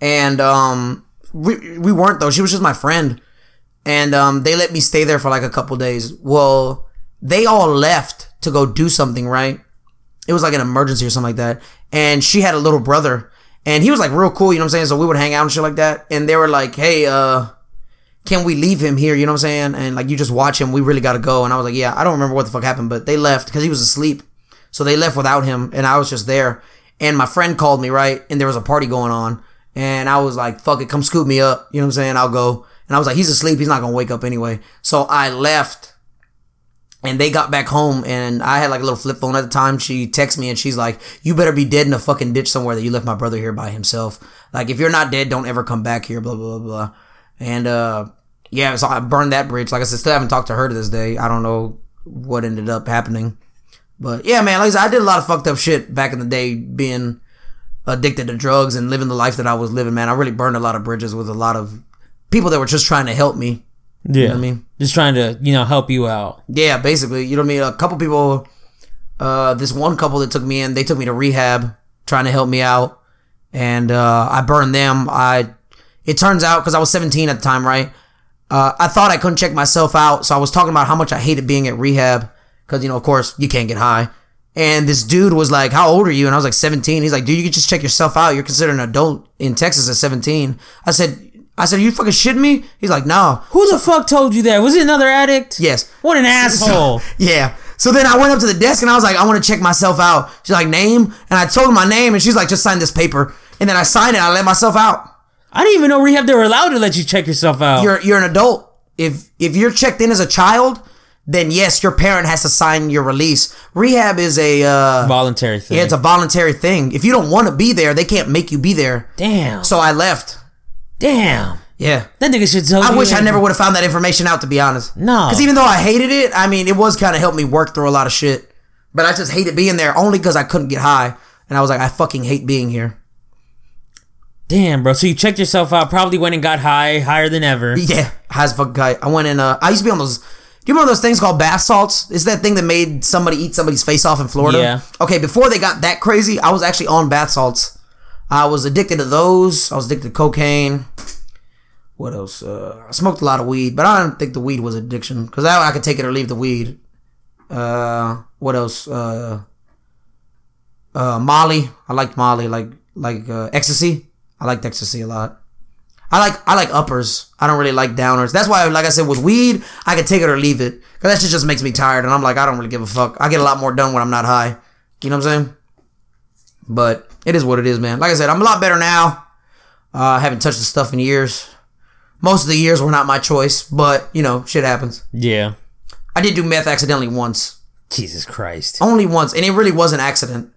And um, we we weren't though. She was just my friend. And um, they let me stay there for like a couple days. Well, they all left to go do something, right? it was like an emergency or something like that. And she had a little brother, and he was like real cool, you know what I'm saying? So we would hang out and shit like that. And they were like, "Hey, uh, can we leave him here?" You know what I'm saying? And like, you just watch him. We really gotta go. And I was like, "Yeah, I don't remember what the fuck happened, but they left because he was asleep. So they left without him, and I was just there. And my friend called me right, and there was a party going on, and I was like, "Fuck it, come scoop me up." You know what I'm saying? I'll go. And I was like, "He's asleep. He's not gonna wake up anyway." So I left and they got back home and I had like a little flip phone at the time. She texted me and she's like, You better be dead in a fucking ditch somewhere that you left my brother here by himself. Like if you're not dead, don't ever come back here, blah blah blah blah. And uh yeah, so I burned that bridge. Like I said, still haven't talked to her to this day. I don't know what ended up happening. But yeah, man, like I said, I did a lot of fucked up shit back in the day being addicted to drugs and living the life that I was living, man. I really burned a lot of bridges with a lot of people that were just trying to help me. Yeah, I mean? just trying to you know help you out. Yeah, basically, you know what I mean. A couple people, uh, this one couple that took me in, they took me to rehab, trying to help me out, and uh, I burned them. I, it turns out because I was 17 at the time, right? Uh, I thought I couldn't check myself out, so I was talking about how much I hated being at rehab because you know, of course, you can't get high. And this dude was like, "How old are you?" And I was like, "17." He's like, "Dude, you can just check yourself out. You're considered an adult in Texas at 17." I said, "I said, you fucking shitting me?" He's like, "No." Who the fuck told you that? Was it another addict? Yes. What an asshole. Yeah. So then I went up to the desk and I was like, I want to check myself out. She's like, name? And I told her my name and she's like, just sign this paper. And then I signed it. I let myself out. I didn't even know rehab they were allowed to let you check yourself out. You're you're an adult. If if you're checked in as a child, then yes, your parent has to sign your release. Rehab is a uh, voluntary thing. yeah, it's a voluntary thing. If you don't want to be there, they can't make you be there. damn. So I left. Damn. Yeah. That nigga should tell I wish I never would have found that information out to be honest. No. Because even though I hated it, I mean, it was kind of helped me work through a lot of shit. But I just hated being there only because I couldn't get high. And I was like, I fucking hate being here. Damn, bro. So you checked yourself out, probably went and got high, higher than ever. Yeah, high as fuck guy. I went in, uh, I used to be on those. Do you remember those things called bath salts? Is that thing that made somebody eat somebody's face off in Florida? Yeah. Okay, before they got that crazy, I was actually on bath salts. I was addicted to those. I was addicted to cocaine. What else? Uh, I smoked a lot of weed, but I don't think the weed was addiction because I, I could take it or leave the weed. Uh, what else? Uh, uh, Molly. I liked Molly. Like like uh, ecstasy. I liked ecstasy a lot. I like I like uppers. I don't really like downers. That's why, like I said, with weed, I could take it or leave it because that shit just makes me tired, and I'm like, I don't really give a fuck. I get a lot more done when I'm not high. You know what I'm saying? But it is what it is, man. Like I said, I'm a lot better now. Uh, I haven't touched the stuff in years. Most of the years were not my choice, but you know, shit happens. Yeah. I did do meth accidentally once, Jesus Christ. only once, and it really was an accident.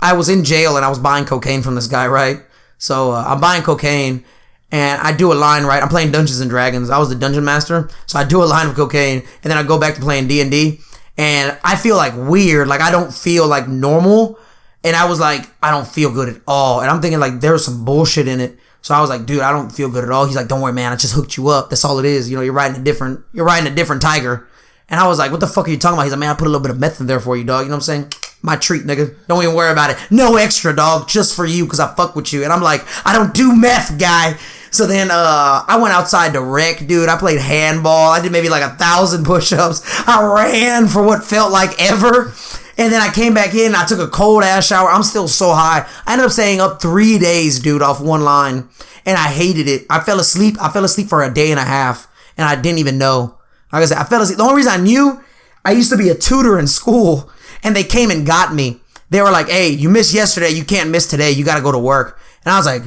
I was in jail and I was buying cocaine from this guy, right? So uh, I'm buying cocaine and I do a line, right? I'm playing Dungeons and Dragons. I was the dungeon master, so I do a line of cocaine and then I go back to playing D and D, and I feel like weird, like I don't feel like normal, and I was like, I don't feel good at all, and I'm thinking like there's some bullshit in it. So I was like, dude, I don't feel good at all. He's like, don't worry, man. I just hooked you up. That's all it is. You know, you're riding a different, you're riding a different tiger. And I was like, what the fuck are you talking about? He's like, man, I put a little bit of meth in there for you, dog. You know what I'm saying? My treat, nigga. Don't even worry about it. No extra, dog. Just for you, because I fuck with you. And I'm like, I don't do meth, guy. So then uh, I went outside to rec, dude. I played handball. I did maybe like a thousand push-ups. I ran for what felt like ever. And then I came back in. I took a cold ass shower. I'm still so high. I ended up staying up three days, dude, off one line, and I hated it. I fell asleep. I fell asleep for a day and a half, and I didn't even know. Like I said, I fell asleep. The only reason I knew, I used to be a tutor in school, and they came and got me. They were like, "Hey, you missed yesterday. You can't miss today. You got to go to work." And I was like,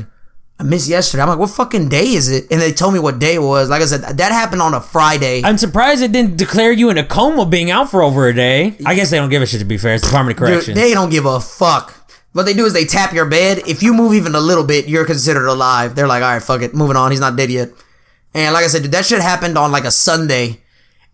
I missed yesterday. I'm like, what fucking day is it? And they told me what day it was. Like I said, that happened on a Friday. I'm surprised it didn't declare you in a coma being out for over a day. I guess they don't give a shit to be fair. It's Department of Dude, Corrections. they don't give a fuck. What they do is they tap your bed. If you move even a little bit, you're considered alive. They're like, all right, fuck it, moving on. He's not dead yet. And like I said, dude, that shit happened on like a Sunday.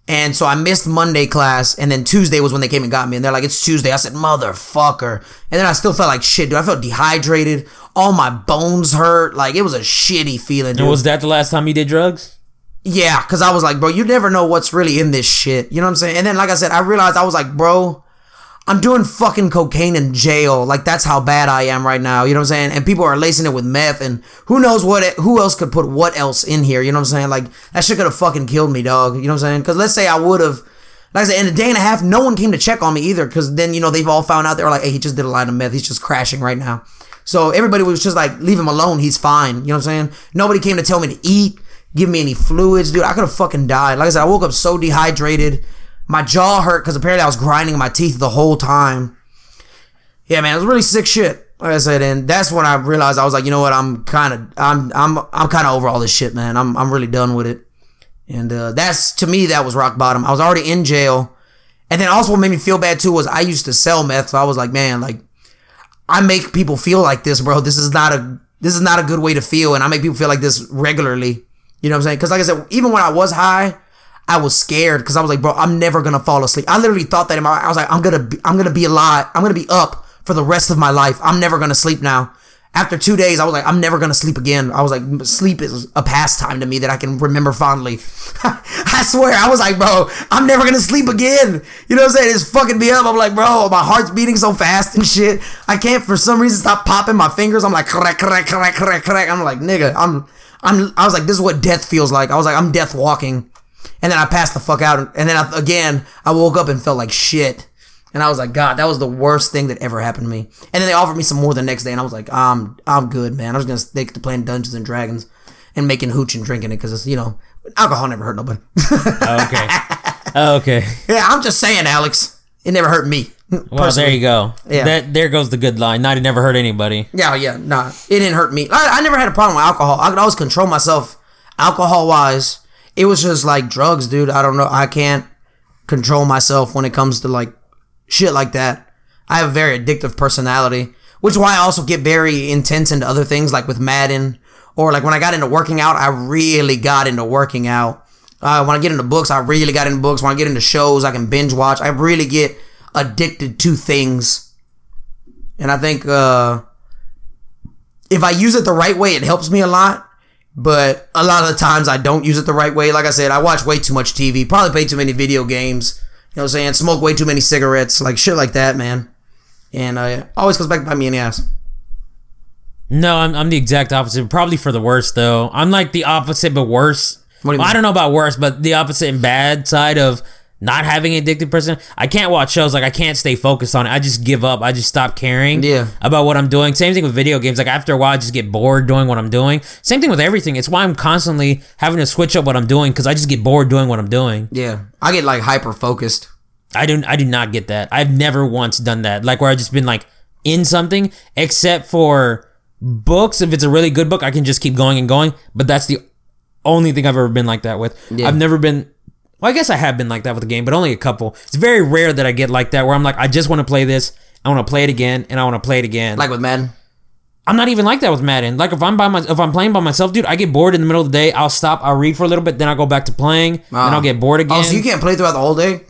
And so I missed Monday class, and then Tuesday was when they came and got me. And they're like, "It's Tuesday." I said, "Motherfucker!" And then I still felt like shit, dude. I felt dehydrated. All my bones hurt. Like it was a shitty feeling, dude. And was that the last time you did drugs? Yeah, because I was like, bro, you never know what's really in this shit. You know what I'm saying? And then, like I said, I realized I was like, bro, I'm doing fucking cocaine in jail. Like that's how bad I am right now. You know what I'm saying? And people are lacing it with meth, and who knows what? It, who else could put what else in here? You know what I'm saying? Like that shit could have fucking killed me, dog. You know what I'm saying? Because let's say I would have. Like I said, in a day and a half, no one came to check on me either. Because then, you know, they've all found out. They were like, hey, he just did a line of meth. He's just crashing right now. So everybody was just like, leave him alone. He's fine. You know what I'm saying? Nobody came to tell me to eat, give me any fluids, dude. I could have fucking died. Like I said, I woke up so dehydrated. My jaw hurt because apparently I was grinding my teeth the whole time. Yeah, man, it was really sick shit. Like I said, and that's when I realized I was like, you know what? I'm kind of, I'm, I'm, I'm kind of over all this shit, man. I'm, I'm really done with it. And uh, that's to me, that was rock bottom. I was already in jail, and then also what made me feel bad too was I used to sell meth, so I was like, man, like I make people feel like this, bro. This is not a, this is not a good way to feel, and I make people feel like this regularly. You know what I'm saying? Because like I said, even when I was high, I was scared because I was like, bro, I'm never gonna fall asleep. I literally thought that in my, I was like, I'm gonna, be, I'm gonna be alive. I'm gonna be up for the rest of my life. I'm never gonna sleep now. After two days, I was like, I'm never gonna sleep again. I was like, sleep is a pastime to me that I can remember fondly. I swear, I was like, bro, I'm never gonna sleep again. You know what I'm saying? It's fucking me up. I'm like, bro, my heart's beating so fast and shit. I can't for some reason stop popping my fingers. I'm like, crack, crack, crack, crack, crack. I'm like, nigga, I'm, I'm, I was like, this is what death feels like. I was like, I'm death walking. And then I passed the fuck out. And then I, again, I woke up and felt like shit. And I was like, God, that was the worst thing that ever happened to me. And then they offered me some more the next day, and I was like, I'm, I'm good, man. I was gonna stick to playing Dungeons and Dragons and making hooch and drinking it because it's, you know, alcohol never hurt nobody. Okay. okay. yeah, I'm just saying, Alex, it never hurt me. Well, there you go. Yeah. That there goes the good line. Not it never hurt anybody. Yeah, yeah, nah, it didn't hurt me. I, I never had a problem with alcohol. I could always control myself, alcohol wise. It was just like drugs, dude. I don't know. I can't control myself when it comes to like shit like that. I have a very addictive personality, which is why I also get very intense into other things, like with Madden, or like when I got into working out, I really got into working out. Uh, when I get into books, I really got into books. When I get into shows, I can binge watch. I really get addicted to things. And I think uh, if I use it the right way, it helps me a lot. But a lot of the times I don't use it the right way. Like I said, I watch way too much TV, probably play too many video games. You know what I'm saying? Smoke way too many cigarettes, like shit like that, man. And uh, always comes back to bite me in the ass. No, I'm, I'm the exact opposite. Probably for the worst though. I'm like the opposite but worse. Do Well, I don't know about worse, but the opposite and bad side of not having an addicted person. I can't watch shows like I can't stay focused on it. I just give up. I just stop caring Yeah. about what I'm doing. Same thing with video games. Like after a while, I just get bored doing what I'm doing. Same thing with everything. It's why I'm constantly having to switch up what I'm doing because I just get bored doing what I'm doing. Yeah, I get like hyper focused. I don't. I do not get that. I've never once done that. Like where I've just been like in something, except for books. If it's a really good book, I can just keep going and going. But that's the only thing I've ever been like that with. Yeah. I've never been. Well, I guess I have been like that with the game, but only a couple. It's very rare that I get like that where I'm like, I just want to play this. I want to play it again, and I want to play it again. Like with Madden. I'm not even like that with Madden. Like if I'm by my, if I'm playing by myself, dude, I get bored in the middle of the day. I'll stop. I'll read for a little bit, then I'll go back to playing, and I'll ah. get bored again. Oh, so you can't play throughout the whole day?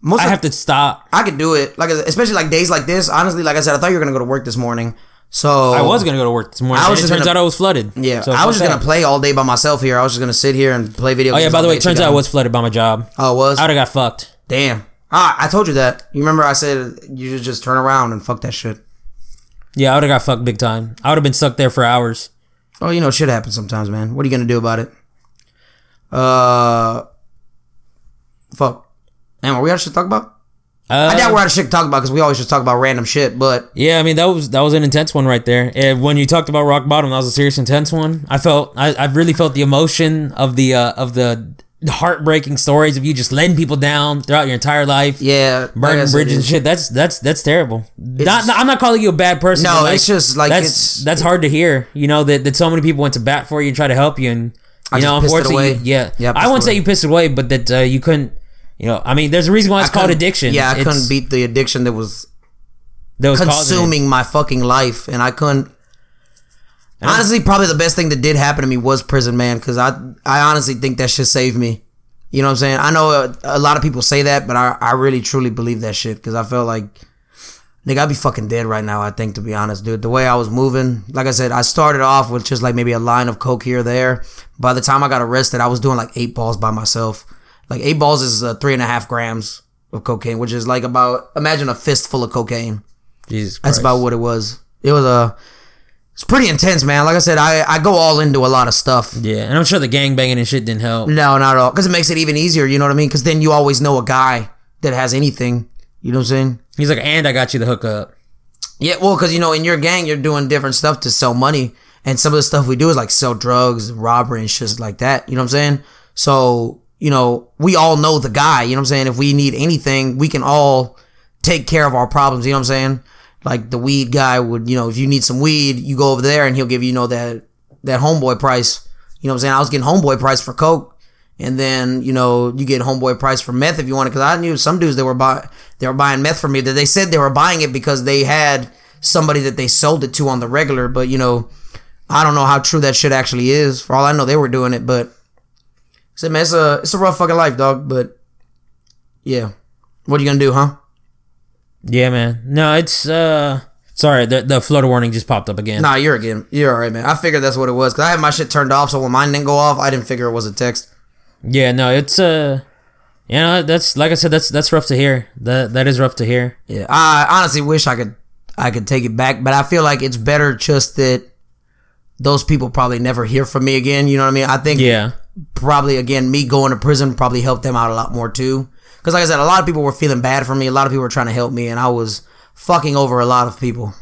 Most I have to stop. I could do it. Like especially like days like this. Honestly, like I said, I thought you were gonna go to work this morning. So I was gonna go to work this morning. I was and it turns gonna- out I was flooded. Yeah, So I was just gonna play all day by myself here. I was just gonna sit here and play video Oh games. yeah, by the way, it turns out I was flooded by my job. Oh, it was. I would have got fucked. Damn. Ah, I told you that. You remember I said you should just turn around and fuck that shit. Yeah, I would have got fucked big time. I would have been stuck there for hours. Oh, you know, shit happens sometimes, man. What are you gonna do about it? Uh, fuck. Damn, what we out of shit to talk about? Uh, I doubt we're out of shit to talk about because we always just talk about random shit. But Yeah, I mean that was that was an intense one right there. And when you talked about rock bottom, that was a serious intense one. I felt I, I really felt the emotion of the uh, of the heartbreaking stories of you just letting people down throughout your entire life. yeah, like Burning bridges and shit. That's that's that's terrible. Not, not- I'm not calling you a bad person. No, but, it's just, like, that's it's- that's hard to hear. You know that, that so many people went to bat for you and try to help you, and you I know just pissed it unfortunately, away. yeah, Yeah, I wouldn't say you pissed it away, but that uh, you couldn't. You know, I mean, there's a reason why it's I called addiction. Yeah, I It's- couldn't beat the addiction that was that was consuming my fucking life, and I couldn't. Honestly, probably the best thing that did happen to me was prison, man. Because I, I honestly think that shit saved me. You know what I'm saying? I know a, a lot of people say that, but I, I really truly believe that shit because I felt like, nigga, I'd be fucking dead right now. I think to be honest, dude. The way I was moving, like I said, I started off with just like maybe a line of coke here or there. By the time I got arrested, I was doing like eight balls by myself. Like eight balls is uh, three and a half grams of cocaine, which is like about imagine a fistful of cocaine. Jesus That's about what it was. It was a. It's pretty intense, man. Like I said, I, I go all into a lot of stuff. Yeah, and I'm sure the gang banging and shit didn't help. No, not at all. Because it makes it even easier. You know what I mean? Because then you always know a guy that has anything. You know what I'm saying? He's like, and I got you the hookup. Yeah, well, because you know, in your gang, you're doing different stuff to sell money, and some of the stuff we do is like sell drugs, robbery, and shit like that. You know what I'm saying? So you know, we all know the guy. You know what I'm saying? If we need anything, we can all take care of our problems. You know what I'm saying? Like the weed guy would, you know, if you need some weed, you go over there and he'll give you, you know, that that homeboy price. You know what I'm saying? I was getting homeboy price for coke, and then you know you get homeboy price for meth if you want it. Because I knew some dudes that were buy they were buying meth for me that they said they were buying it because they had somebody that they sold it to on the regular. But you know, I don't know how true that shit actually is. For all I know, they were doing it. But said, man, it's a it's a rough fucking life, dog. But yeah, what are you gonna do, huh? Yeah, man. No, it's uh sorry, the the flood warning just popped up again. Nah, you're again. You're all right, man. I figured that's what it was because I had my shit turned off, so when mine didn't go off, I didn't figure it was a text. Yeah, no, it's uh you know, that's like I said, that's that's rough to hear. That that is rough to hear. Yeah, I honestly wish I could I could take it back, but I feel like it's better just that those people probably never hear from me again. You know what I mean? I think Yeah. Probably again me going to prison probably helped them out a lot more too. Because like I said, a lot of people were feeling bad for me. A lot of people were trying to help me, and I was fucking over a lot of people.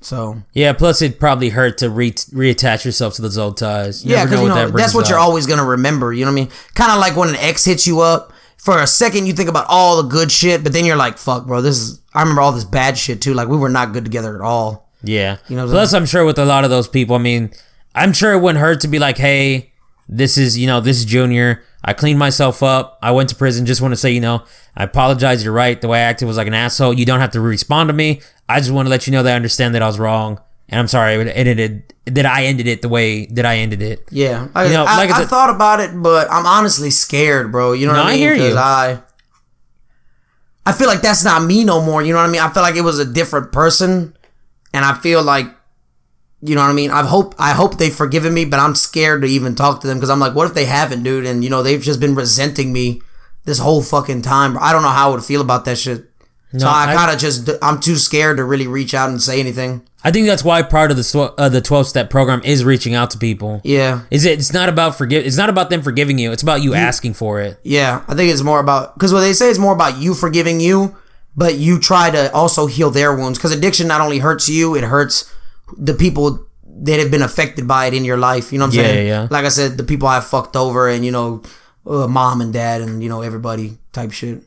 So Yeah, plus it probably hurt to re- reattach yourself to those old ties. You yeah, because you know that that's what you're always gonna remember. You know what I mean? Kind of like when an ex hits you up. For a second, you think about all the good shit, but then you're like, "Fuck, bro, this is." I remember all this bad shit too. Like we were not good together at all. Yeah. You know what I'm Plus, I'm sure with a lot of those people, I mean, I'm sure it wouldn't hurt to be like, hey, this is, you know, this is Junior. I cleaned myself up. I went to prison. Just want to say, you know, I apologize. You're right. The way I acted was like an asshole. You don't have to respond to me. I just want to let you know that I understand that I was wrong. And I'm sorry it ended it, that I ended it the way that I ended it. Yeah, I, You know, I, like I I thought about it, but I'm honestly scared, bro. You know No, what I I mean? hear you. I, I feel like that's not me no more. You know what I mean? I feel like it was a different person, and I feel like, you know what I mean? I hope I hope they've forgiven me, but I'm scared to even talk to them because I'm like, what if they haven't, dude? And you know they've just been resenting me this whole fucking time. I don't know how I would feel about that shit. so No, I, I- kind of just I'm too scared to really reach out and say anything. I think that's why part of the uh, the 12 step program is reaching out to people. Yeah. Is it? It's not about forgive. It's not about them forgiving you. It's about you asking for it. Yeah, I think it's more about because what they say is more about you forgiving you, but you try to also heal their wounds. Because addiction not only hurts you, it hurts the people that have been affected by it in your life. You know what I'm Yeah, saying? yeah, yeah. Like I said, the people I fucked over, and you know, uh, mom and dad, and you know everybody type shit.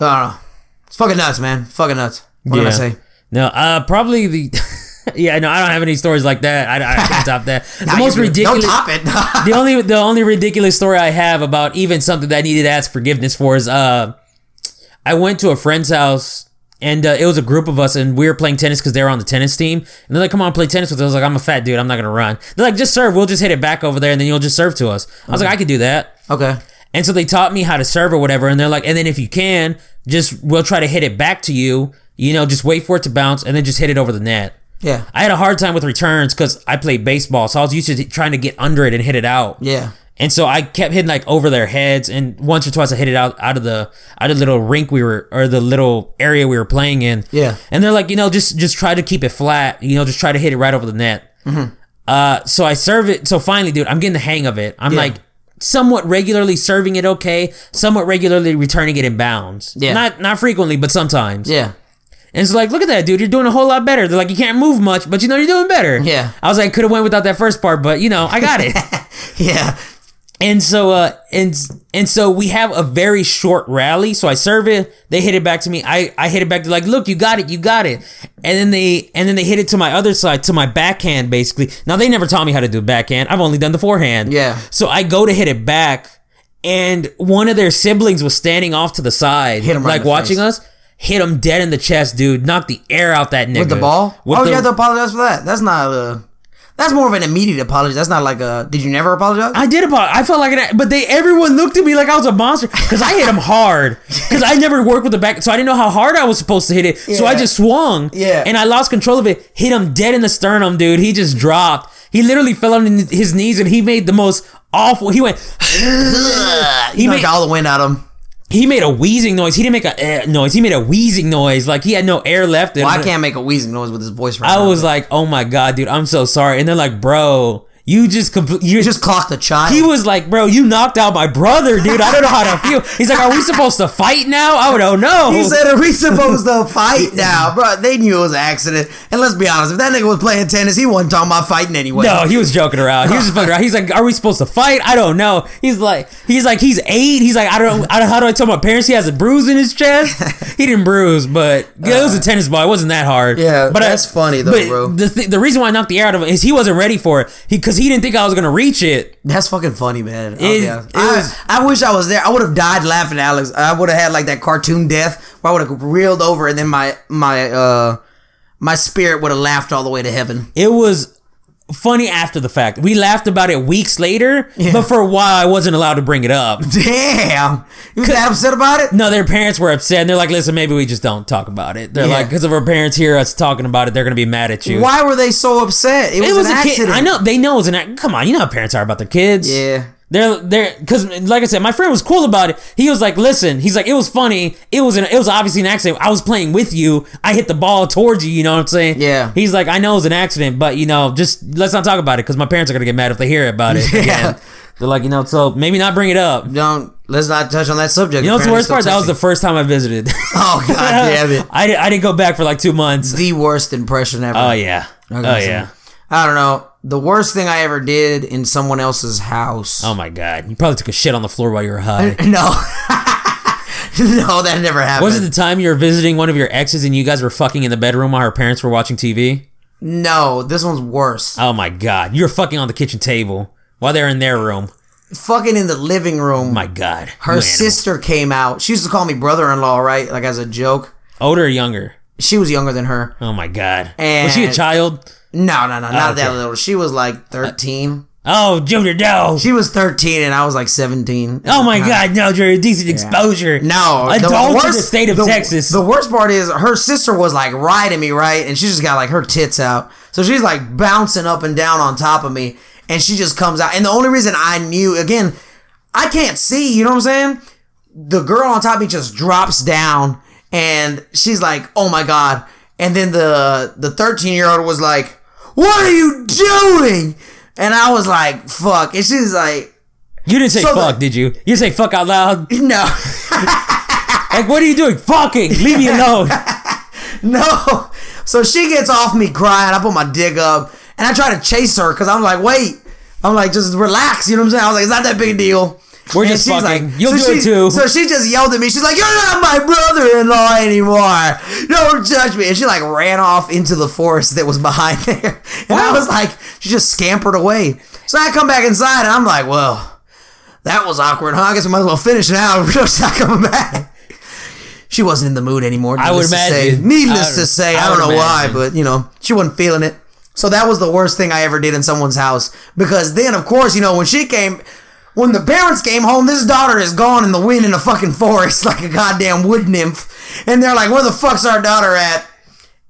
I don't know. It's fucking nuts, man. Fucking nuts. What can I Yeah. say? No, uh, probably the. yeah, no, I don't have any stories like that. I, I can't top that. The Nah, most ridiculous. Don't top it. the only the only ridiculous story I have about even something that I needed to ask forgiveness for is uh, I went to a friend's house and uh, it was a group of us and we were playing tennis because they were on the tennis team and they're like, "Come on, play tennis with us." I was like, "I'm a fat dude. I'm not gonna run." They're like, "Just serve. We'll just hit it back over there and then you'll just serve to us." I was like, "I could do that." okay. And so they taught me how to serve or whatever. And they're like, and then if you can, just we'll try to hit it back to you. You know, just wait for it to bounce and then just hit it over the net. Yeah. I had a hard time with returns because I played baseball, so I was used to trying to get under it and hit it out. Yeah. And so I kept hitting like over their heads, and once or twice I hit it out out of the out of the little rink we were or the little area we were playing in. Yeah. And they're like, you know, just just try to keep it flat. You know, just try to hit it right over the net. Mm-hmm. Uh, so I serve it. So finally, dude, I'm getting the hang of it. I'm Yeah. like somewhat regularly serving it okay, somewhat regularly returning it in bounds. Yeah. Not not frequently, but sometimes. Yeah. And it's like, look at that, dude. You're doing a whole lot better. They're like, you can't move much, but you know you're doing better. Yeah. I was like, could have went without that first part, but you know, I got it. Yeah. And so, uh, and and so we have a very short rally. So I serve it. They hit it back to me. I I hit it back to like, look, you got it, you got it. And then they and then they hit it to my other side, to my backhand, basically. Now they never taught me how to do backhand. I've only done the forehand. Yeah. So I go to hit it back, and one of their siblings was standing off to the side, Hit him like watching face. us. Hit him dead in the chest, dude. Knocked the air out that nigga With the ball? With oh, the- you have to apologize for that. That's not uh That's more of an immediate apology. That's not like a. Did you never apologize? I did apologize. I felt like it, but they everyone looked at me like I was a monster because I hit him hard because I never worked with the back, so I didn't know how hard I was supposed to hit it. So I just swung, Yeah. and I lost control of it. Hit him dead in the sternum, dude. He just dropped. He literally fell on his knees and he made the most awful. He went. he knocked made- all the wind out of him. He made a wheezing noise. He didn't make a eh noise. He made a wheezing noise. Like he had no air left. Well, I can't make a wheezing noise with his voice right I now. was like, oh my god, dude, I'm so sorry. And they're like, bro, you just compl- you just clocked a child. He was like, bro, you knocked out my brother, dude. I don't know how to feel. He's like, are we supposed to fight now? I don't know. He said, "Are we supposed to fight now, bro?" They knew it was an accident. And let's be honest, if that nigga was playing tennis, he wasn't talking about fighting anyway. no, he was joking around. He was just fucking around. He's like, "Are we supposed to fight?" I don't know. He's like, he's like, he's eight. He's like, I don't, I don't. How do I tell my parents he has a bruise in his chest? He didn't bruise, but yeah, it was a uh, tennis ball. It wasn't that hard. Yeah, but I- that's funny though, bro. The th- the reason why I knocked the air out of him is he wasn't ready for it. He because he didn't think I was gonna reach it. That's fucking funny, man. Oh, It- yeah. it I, was- I wish I was there. I would have died laughing, Alex. I would have had like that cartoon death where I would have reeled over and then my my uh my spirit would have laughed all the way to heaven. It was funny after the fact. We laughed about it weeks later, Yeah. but for a while I wasn't allowed to bring it up. Damn, you was that upset about it? No, their parents were upset. And they're like, "Listen, maybe we just don't talk about it." They're Yeah. like, "Because if our parents hear us talking about it, they're gonna be mad at you." Why were they so upset? It was, It was an a accident. kid. I know they know it's an act. Come on, you know how parents are about their kids. Yeah. They're they're because like I said, my friend was cool about it. He was like, "Listen," he's like, "It was funny. It was an it was obviously an accident. I was playing with you. I hit the ball towards you. You know what I'm saying? Yeah. He's like, "I know it was an accident, but you know, just let's not talk about it because my parents are gonna get mad if they hear about it Yeah. again." They're like, you know, so maybe not bring it up. Don't let's not touch on that subject. You know what's the worst part? That was the first time I visited. Oh god damn it. I, I didn't go back for like two months. The worst impression ever. Oh yeah. Oh Okay, so- yeah. I don't know. The worst thing I ever did in someone else's house. Oh my god. You probably took a shit on the floor while you were high. No. no, that never happened. Was it the time you were visiting one of your exes and you guys were fucking in the bedroom while her parents were watching TV? no, this one's worse. Oh my god. You were fucking on the kitchen table while they're in their room. Fucking in the living room. My god. her sister came out. She used to call me brother-in-law, right? Like as a joke. Older or younger? She was younger than her. Oh my god. And was she a child? No, no, no, not oh, okay. that little. She was like 13. Oh, Junior Doe. She was 13 and I was like 17. Oh my god, no, a decent exposure. No, Adult to the state of the- Texas. The worst part is her sister was like riding me, right? And she just got like her tits out. So she's like bouncing up and down on top of me. And she just comes out. And the only reason I knew, again, I can't see, you know what I'm saying? The girl on top of me just drops down and she's like, oh my God. And then the the 13 year old was like, what are you doing? And I was like, fuck. And she's like, You didn't say So fuck, the- did you? You say fuck out loud. no. Like, what are you doing? Fucking leave me alone. No. So she gets off me crying. I put my dick up and I try to chase her because I'm like, wait. I'm like, just relax. You know what I'm saying? I was like, it's not that big a deal. We're just fucking. like- You'll so do it too. So she just yelled at me. She's like, you're not my brother-in-law anymore. Don't touch me. And she like ran off into the forest that was behind there. And I was like, she just scampered away. So I come back inside and I'm like, well, that was awkward, huh? I guess I might as well finish now. She's not coming back. She wasn't in the mood anymore. I would to say. Needless would- to say, I, I don't know would why, but you know, she wasn't feeling it. So that was the worst thing I ever did in someone's house. Because then, of course, you know, when she came, when the parents came home, this daughter is gone in the wind in a fucking forest like a goddamn wood nymph. And they're like, where the fuck's our daughter at?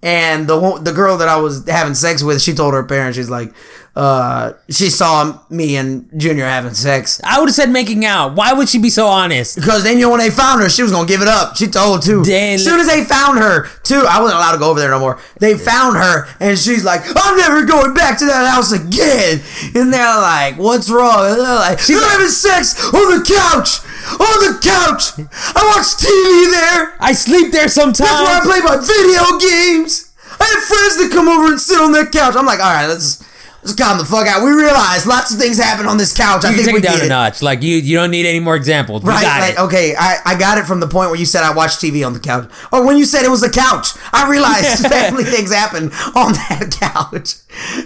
And the the girl that I was having sex with, she told her parents, she's like, uh, she saw me and Junior having sex. I would have said making out. Why would she be so honest? Because then you know when they found her, she was gonna give it up. She told too. As soon as they found her, too, I wasn't allowed to go over there no more. They found her, and she's like, "I'm never going back to that house again." And they're like, "What's wrong?" And they're like, "You're having sex on the couch, on the couch. I watch TV there. I sleep there sometimes. That's where I play my video games. I have friends that come over and sit on that couch." I'm like, "All right, let's." Let's calm the fuck out. We realize lots of things happen on this couch. I you think can we it down a it. notch. Like you, you don't need any more examples. You Right, got like, it. okay, I, I got it from the point where you said I watched TV on the couch. Or when you said it was a couch. I realized family things happen on that couch.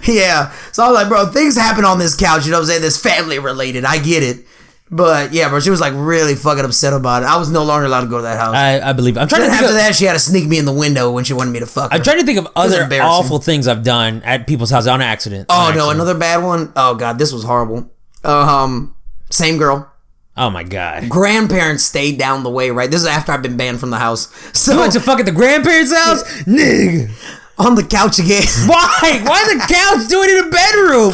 Yeah. So I was like, bro, things happen on this couch, you know what I'm saying? This family related. I get it. But yeah, bro, she was like really fucking upset about it. I was no longer allowed to go to that house. I, I believe. I'm trying then to after of, that, she had to sneak me in the window when she wanted me to fuck her. I'm trying to think of other awful things I've done at people's houses on accident. oh On no, accident. another bad one. Oh god, this was horrible. Um, same girl. Oh my god. Grandparents stayed down the way, right? This is after I've been banned from the house. So You went to fuck at the grandparents' house, nigga. on the couch again. Why? Why the couch doing it in a bedroom?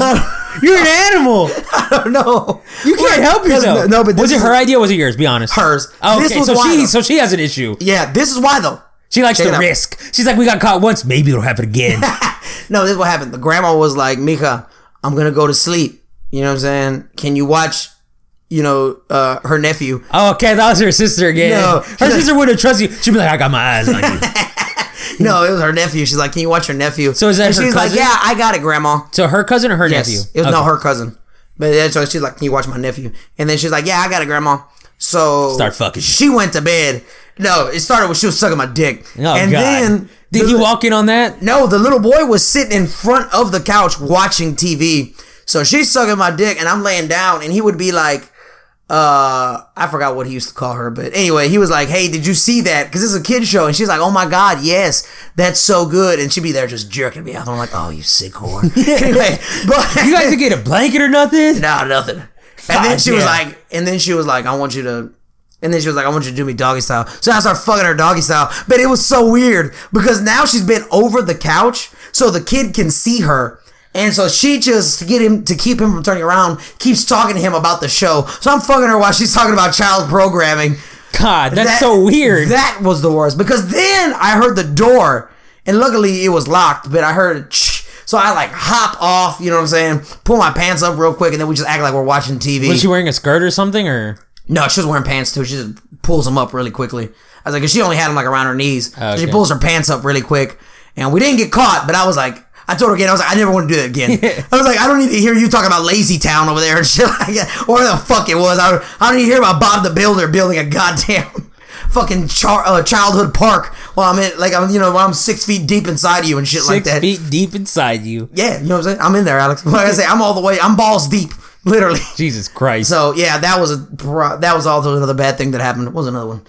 You're an animal. I don't know. You can't help yourself. No, but was this it her idea? or Was it yours? Be honest. Hers. Oh, This okay, was so why, she though. so she has an issue. Yeah, this is why though. She likes Check the out. risk. She's like, we got caught once, maybe it'll happen again. No, this is what happened. The grandma was like, Mika, I'm gonna go to sleep. You know what I'm saying? Can you watch, you know, uh, her nephew? oh, okay, that was her sister again. No, her she's like- sister wouldn't trust you. She'd be like, I got my eyes on you. No, it was her nephew. She's like, Can you watch her nephew? So is that and her she's cousin? like, Yeah, I got it, grandma. so her cousin or her Yes. nephew? It was Okay. no her cousin. But then so she's like, Can you watch my nephew? And then she's like, Yeah, I got it, grandma. So Start fucking. she went to bed. No, it started when she was sucking my dick. Oh and god. then Did the- he walk in on that? No, the little boy was sitting in front of the couch watching TV. So she's sucking my dick and I'm laying down and he would be like, uh, I forgot what he used to call her, but anyway, he was like, Hey, did you see that? Cause it's a kid show. And she's like, Oh my God, yes, that's so good. And she'd be there just jerking me out. I'm like, Oh, you sick whore. anyway, but You guys didn't get a blanket or nothing? no, nothing. And God then she was like, and then she was like, I want you to, and then she was like, I want you to do me doggy style. So I started fucking her doggy style. But it was so weird because now she's been over the couch so the kid can see her. And so she just to get him to keep him from turning around keeps talking to him about the show. So I'm fucking her while she's talking about child programming. God, that's That- so weird. That was the worst because then I heard the door, and luckily it was locked, but I heard. So I like hop off, you know what I'm saying? Pull my pants up real quick, and then we just act like we're watching TV. was she wearing a skirt or something? Or no, she was wearing pants too. She just pulls them up really quickly. I was like, 'cause she only had them like around her knees. So she pulls her pants up really quick, and we didn't get caught. But I was like, I told her again, I was like, I never want to do that again. I was like, I don't need to hear you talking about Lazy Town over there and shit like that, or the fuck it was. I don't, I don't need to hear about Bob the Builder building a goddamn fucking char, uh, childhood park while I'm in, like I'm, you know, while I'm six feet deep inside you and shit like that. six feet deep inside you? Yeah, you know what I'm saying? I'm in there, Alex. Like I say, I'm all the way, I'm balls deep, literally. Jesus Christ! So yeah, that was a that was also another bad thing that happened. What was another one?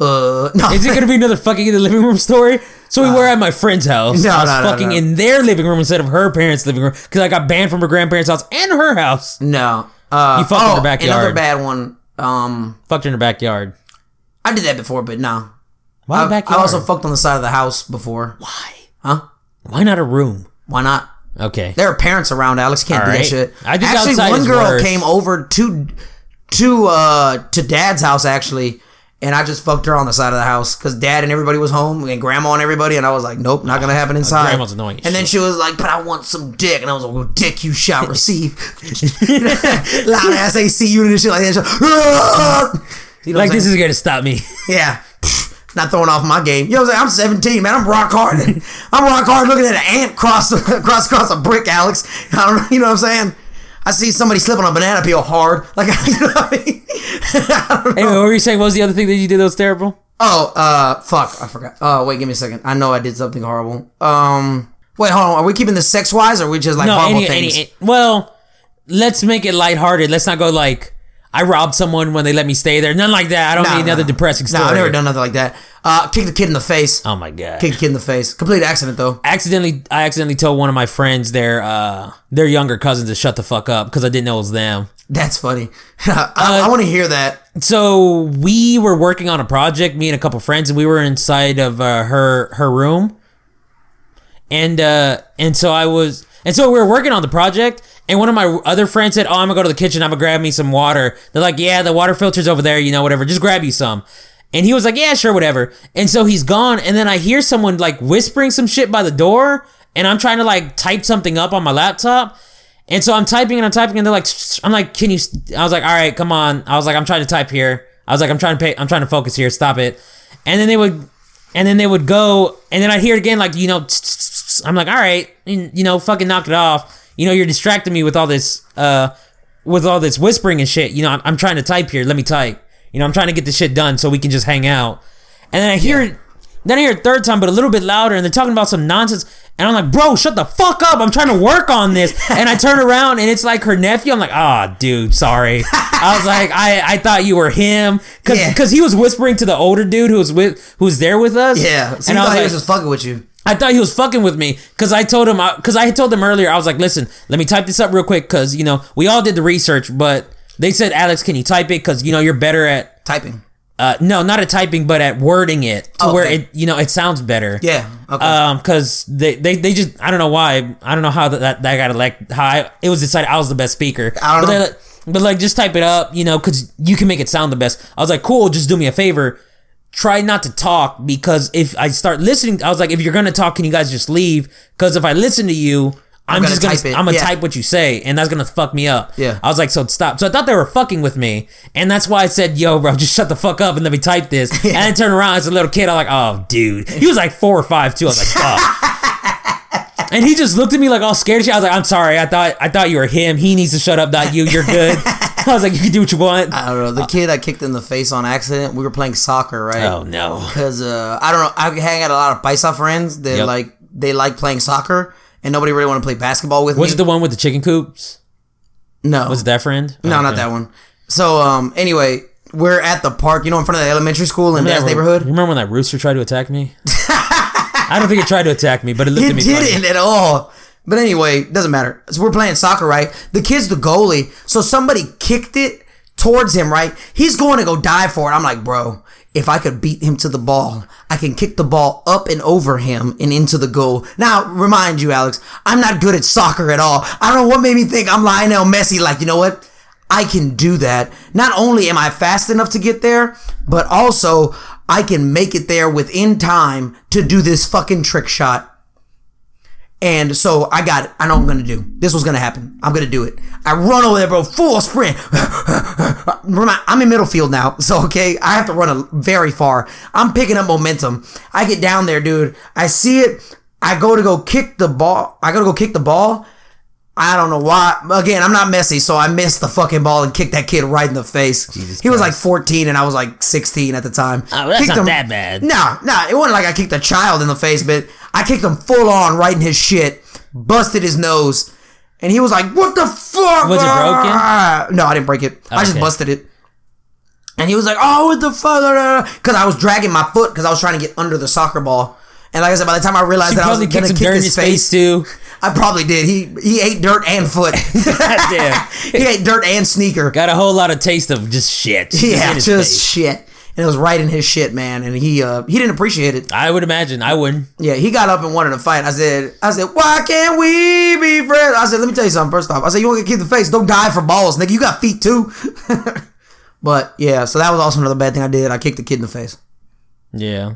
Uh, no, Is it gonna be another fucking in the living room story? So we were at my friend's house. no, I was no, no, fucking no. in their living room instead of her parents' living room because I got banned from her grandparents' house and her house. no. Uh, You fucked in oh, the backyard. Another bad one. Um, Fucked her in her backyard. I did that before, but no. Why I, backyard? I also fucked on the side of the house before. Why? Huh? Why not a room? Why not? Okay. There are parents around. Alex can't All do that shit. I think actually, one girl worse. came over to to uh to dad's house actually, and I just fucked her on the side of the house because dad and everybody was home and grandma and everybody, and I was like, nope, not gonna happen inside. grandma's annoying And then she was like, but I want some dick, and I was like, well, dick you shall receive. Loud ass AC unit and shit like that. You know Like this is gonna stop me. Yeah. Not throwing off my game. You know what I'm saying? I'm 17, man. I'm rock hard. I'm rock hard looking at an ant cross cross across a brick, Alex. I don't, you know what I'm saying? I see somebody slipping on a banana peel hard. Like, you know what I mean? I don't know. Anyway, what were you saying? What was the other thing that you did that was terrible? Oh, uh, fuck. I forgot. Oh, wait, give me a second. I know I did something horrible. Um, wait, hold on. Are we keeping this sex wise or are we just like No, horrible any, things? any- well, let's make it lighthearted. Let's not go like I robbed someone when they let me stay there. None like that. I don't No, need another no. depressing story. No, I've never done nothing like that. Uh, kick the kid in the face. Oh my god. Kick the kid in the face. Complete accident though. accidentally I accidentally told one of my friends their uh their younger cousins to shut the fuck up because I didn't know it was them. That's funny. I, Uh, I want to hear that. So we were working on a project, me and a couple friends, and we were inside of uh, her her room. and uh, and so I was, and so we were working on the project, and one of my other friends said, "Oh, I'm gonna go to the kitchen. I'm gonna grab me some water." They're like, "Yeah, the water filter's over there. You know, whatever. Just grab you some." And he was like, "Yeah, sure, whatever." And so he's gone, and then I hear someone like whispering some shit by the door, and I'm trying to like type something up on my laptop. And so I'm typing and I'm typing and they're like, I'm like, can you? I was like, all right, come on. I was like, I'm trying to type here. I was like, I'm trying to pay. I'm trying to focus here. Stop it. And then they would, and then they would go, and then I'd hear it again, like you know, I'm like, all right, you know, fucking knock it off. You know, you're distracting me with all this, uh, with all this whispering and shit. You know, I'm, I'm trying to type here. Let me type. You know, I'm trying to get this shit done so we can just hang out. And then I hear it. Then I hear it third time, but a little bit louder, and they're talking about some nonsense. And I'm like, bro, shut the fuck up. I'm trying to work on this. And I turn around and it's like her nephew. I'm like, ah, oh, dude, sorry. I was like, I, I thought you were him. Cause, Yeah. cause he was whispering to the older dude who was with, who was there with us. Yeah. So and I was thought he was just fucking with you. I thought he was fucking with me because I told him because I had told him earlier I was like, listen, let me type this up real quick because you know we all did the research, but they said, Alex, can you type it because you know you're better at Typing. uh no not at typing but at wording it to Oh, where it you know it sounds better. Yeah. Okay. Um, because they, they they just I don't know why I don't know how that that got elect how I, it was decided I was the best speaker. I don't but know. They, but like just type it up, you know, because you can make it sound the best. I was like, cool, just do me a favor. Try not to talk because if I start listening, I was like, if you're gonna talk, can you guys just leave? Because if I listen to you, I'm, gonna just gonna type it. I'm gonna Yeah. type what you say, and that's gonna fuck me up. Yeah. I was like, so stop. So I thought they were fucking with me, and that's why I said, yo, bro, just shut the fuck up and let me type this. And I turned around as a little kid, I'm like, oh, dude, he was like four or five too. I was like, fuck. And he just looked at me like all scared. shit. I was like, "I'm sorry. I thought I thought you were him. He needs to shut up. Not you. You're good." I was like, "You can do what you want." I don't know. The kid I kicked in the face on accident. We were playing soccer, right? Oh no. Because uh, I don't know. I hang out a lot of paisa friends that Yep. like they like playing soccer, and nobody really want to play basketball with Was me. Was it the one with the chicken coops? no, Was it that friend? no, Okay. not that one. So um, anyway, we're at the park. You know, in front of the elementary school in Remember- neighborhood. You remember when that rooster tried to attack me? I don't think it tried to attack me, but it looked It at me. funny. didn't at all. But anyway, doesn't matter. So we're playing soccer, right? The kid's the goalie, so somebody kicked it towards him, right? He's going to go dive for it. I'm like, bro, if I could beat him to the ball, I can kick the ball up and over him and into the goal. Now, remind you, Alex, I'm not good at soccer at all. I don't know what made me think I'm Lionel Messi. Like, you know what? I can do that. Not only am I fast enough to get there, but also I can make it there within time to do this fucking trick shot. And so I got it. I know what I'm gonna do. This was gonna happen. I'm gonna do it. I run over there, bro. Full sprint. I'm in middle field now, so okay. I have to run a, very far. I'm picking up momentum. I get down there, dude. I see it. I go to go kick the ball. I go to go kick the ball. I don't know why. Again, I'm not Messi, so I missed the fucking ball and kicked that kid right in the face. he was like 14 and I was like 16 at the time. Oh, that's Kicked not that bad. Nah, nah. It wasn't like I kicked a child in the face, but I kicked him full on right in his shit, busted his nose, and he was like, "What the fuck?" Was it broken? No, I didn't break it. I just Okay. busted it. And he was like, "Oh, what the fuck?" Because I was dragging my foot because I was trying to get under the soccer ball. And like I said, by the time I realized You that I was probably gonna kicked kick dirt his his face too. I probably did. He he ate dirt and foot. Damn. he ate dirt and sneaker. Got a whole lot of taste of just shit. yeah, just face. shit. And it was right in his shit, man. And he uh he didn't appreciate it. I would imagine. I wouldn't. Yeah, he got up and wanted to fight. I said, I said, why can't we be friends? I said, let me tell you something. First off, I said, you want to get the face? Don't die for balls, nigga. You got feet too. but yeah, so that was also another bad thing I did. I kicked the kid in the face. Yeah.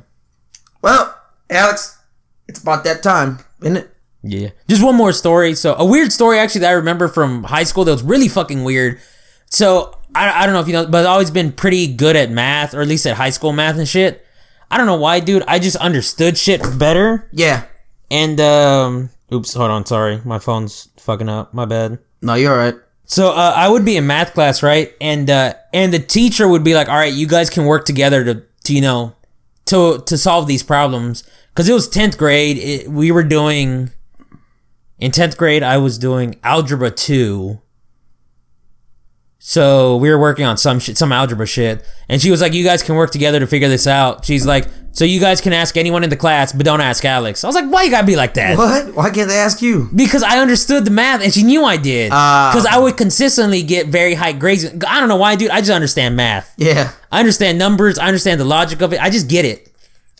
Well, Alex, it's about that time, isn't it? Yeah. Just one more story. So a weird story actually that I remember from high school that was really fucking weird. So I, I don't know if you know, but I've always been pretty good at math, or at least at high school math and shit. I don't know why, dude. I just understood shit better. Yeah. And um oops, hold on, sorry. My phone's fucking up. My bad. No, you're all right. So uh, I would be in math class, right? And uh, and the teacher would be like, "All right, you guys can work together to, to you know, to to solve these problems." Because it was tenth grade, it, we were doing. In tenth grade, I was doing algebra two. So we were working on some shit, some algebra shit, and she was like, "You guys can work together to figure this out." She's like, "So you guys can ask anyone in the class, but don't ask Alex." I was like, "Why you gotta be like that?" What? Why can't they ask you? because I understood the math and she knew I did. Ah. Because I would consistently get very high grades. I don't know why, dude. I just understand math. Yeah. I understand numbers. I understand the logic of it. I just get it.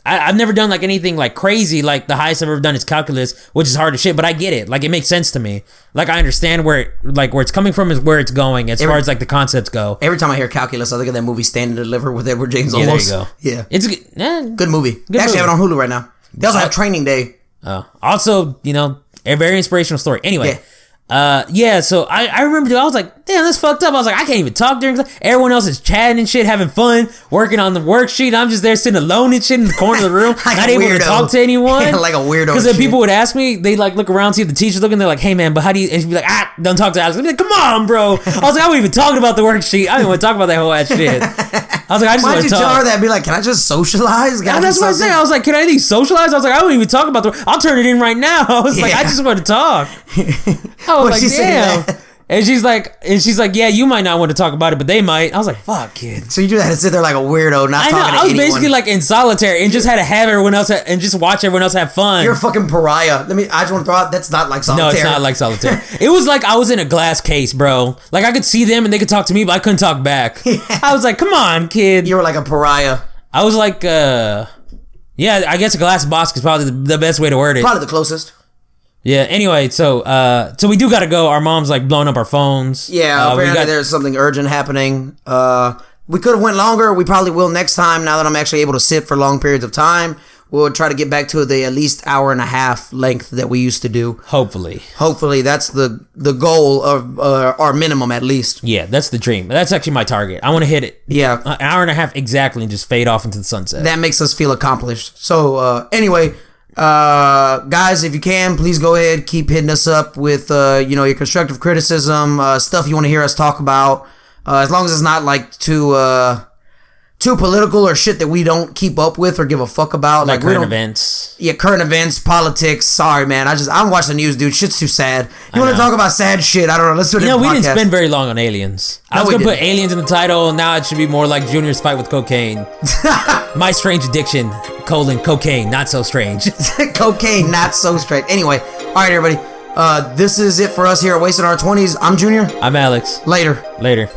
I, I've never done like anything like crazy. Like the highest I've ever done is calculus, which is hard as shit. But I get it. Like it makes sense to me. Like I understand where it, like where it's coming from is where it's going as far as like the concepts go. Every time I hear calculus, I think of that movie Stand and Deliver with Edward James Yeah, there you go. Yeah, It's good. eh, good movie. they actually movie. have it on Hulu right now. They also have Training Day. Oh, also, you know, a very inspirational story. Anyway, Yeah. uh, yeah. So I, I remember, dude, I was like, damn, that's fucked up. I was like, I can't even talk during. class. Everyone else is chatting and shit, having fun, working on the worksheet. I'm just there sitting alone and shit in the corner of the room, Like not able weirdo. to talk to anyone. Like a weirdo Because then people would ask me, they like look around, see if the teacher's looking. They're like, hey man, but how do you? And she'd be like, ah, don't talk to Alex. I'd be like, come on, bro. I was like, I wasn't even talking about the worksheet. I didn't want to talk about that whole ass shit. I was like, I just Why'd want you to tell talk. her that? Be like, can I just socialize? I that's what I something?" said. I was like, "Can I at least socialize?" I was like, "I don't even talk about the. I'll turn it in right now." I was like, "I just want to talk." I was What'd like, she say to "Damn." That? And she's like, and she's like, "Yeah, you might not want to talk about it, but they might." I was like, "Fuck, kid." So you just had to sit there like a weirdo, not I know. talking to I was anyone. basically like in solitary and just had to have everyone else ha- and just watch everyone else have fun. You're a fucking pariah. Let me. I just want to throw out. That's not like solitaire. no, it's not like solitaire. it was like I was in a glass case, bro. Like I could see them and they could talk to me, but I couldn't talk back. I was like, "Come on, kid." you were like a pariah. I was like, uh, yeah, I guess a glass box is probably the best way to word it. Probably the closest. Yeah. Anyway, so uh, so we do gotta go. Our mom's like blowing up our phones. Yeah, Uh, apparently got- there's something urgent happening. Uh, we could have went longer. We probably will next time. Now that I'm actually able to sit for long periods of time, we'll try to get back to the at least hour and a half length that we used to do. hopefully. Hopefully, that's the the goal of uh, our minimum at least. Yeah, that's the dream. That's actually my target. I want to hit it. Yeah, An hour and a half exactly and just fade off into the sunset. that makes us feel accomplished. So uh, anyway, uh, guys, if you can, please go ahead, keep hitting us up with uh, you know your constructive criticism, uh, stuff you want to hear us talk about. Uh, as long as it's not like too uh, too political or shit that we don't keep up with or give a fuck about. like Like, current events. yeah, current events, politics. Sorry, man. I just I don't watch the news, dude. Shit's too sad. You want to talk about sad shit? I don't know. Let's do it. You know, a we didn't spend very long on aliens. I No, was gonna put aliens in the title. Now it should be more like Junior's fight with cocaine. my strange addiction: colon cocaine, not so strange. cocaine, not so strange. Anyway, all right, everybody. Uh, this is it for us here at Wasting Our Twenties. I'm Junior. I'm Alex. Later. Later.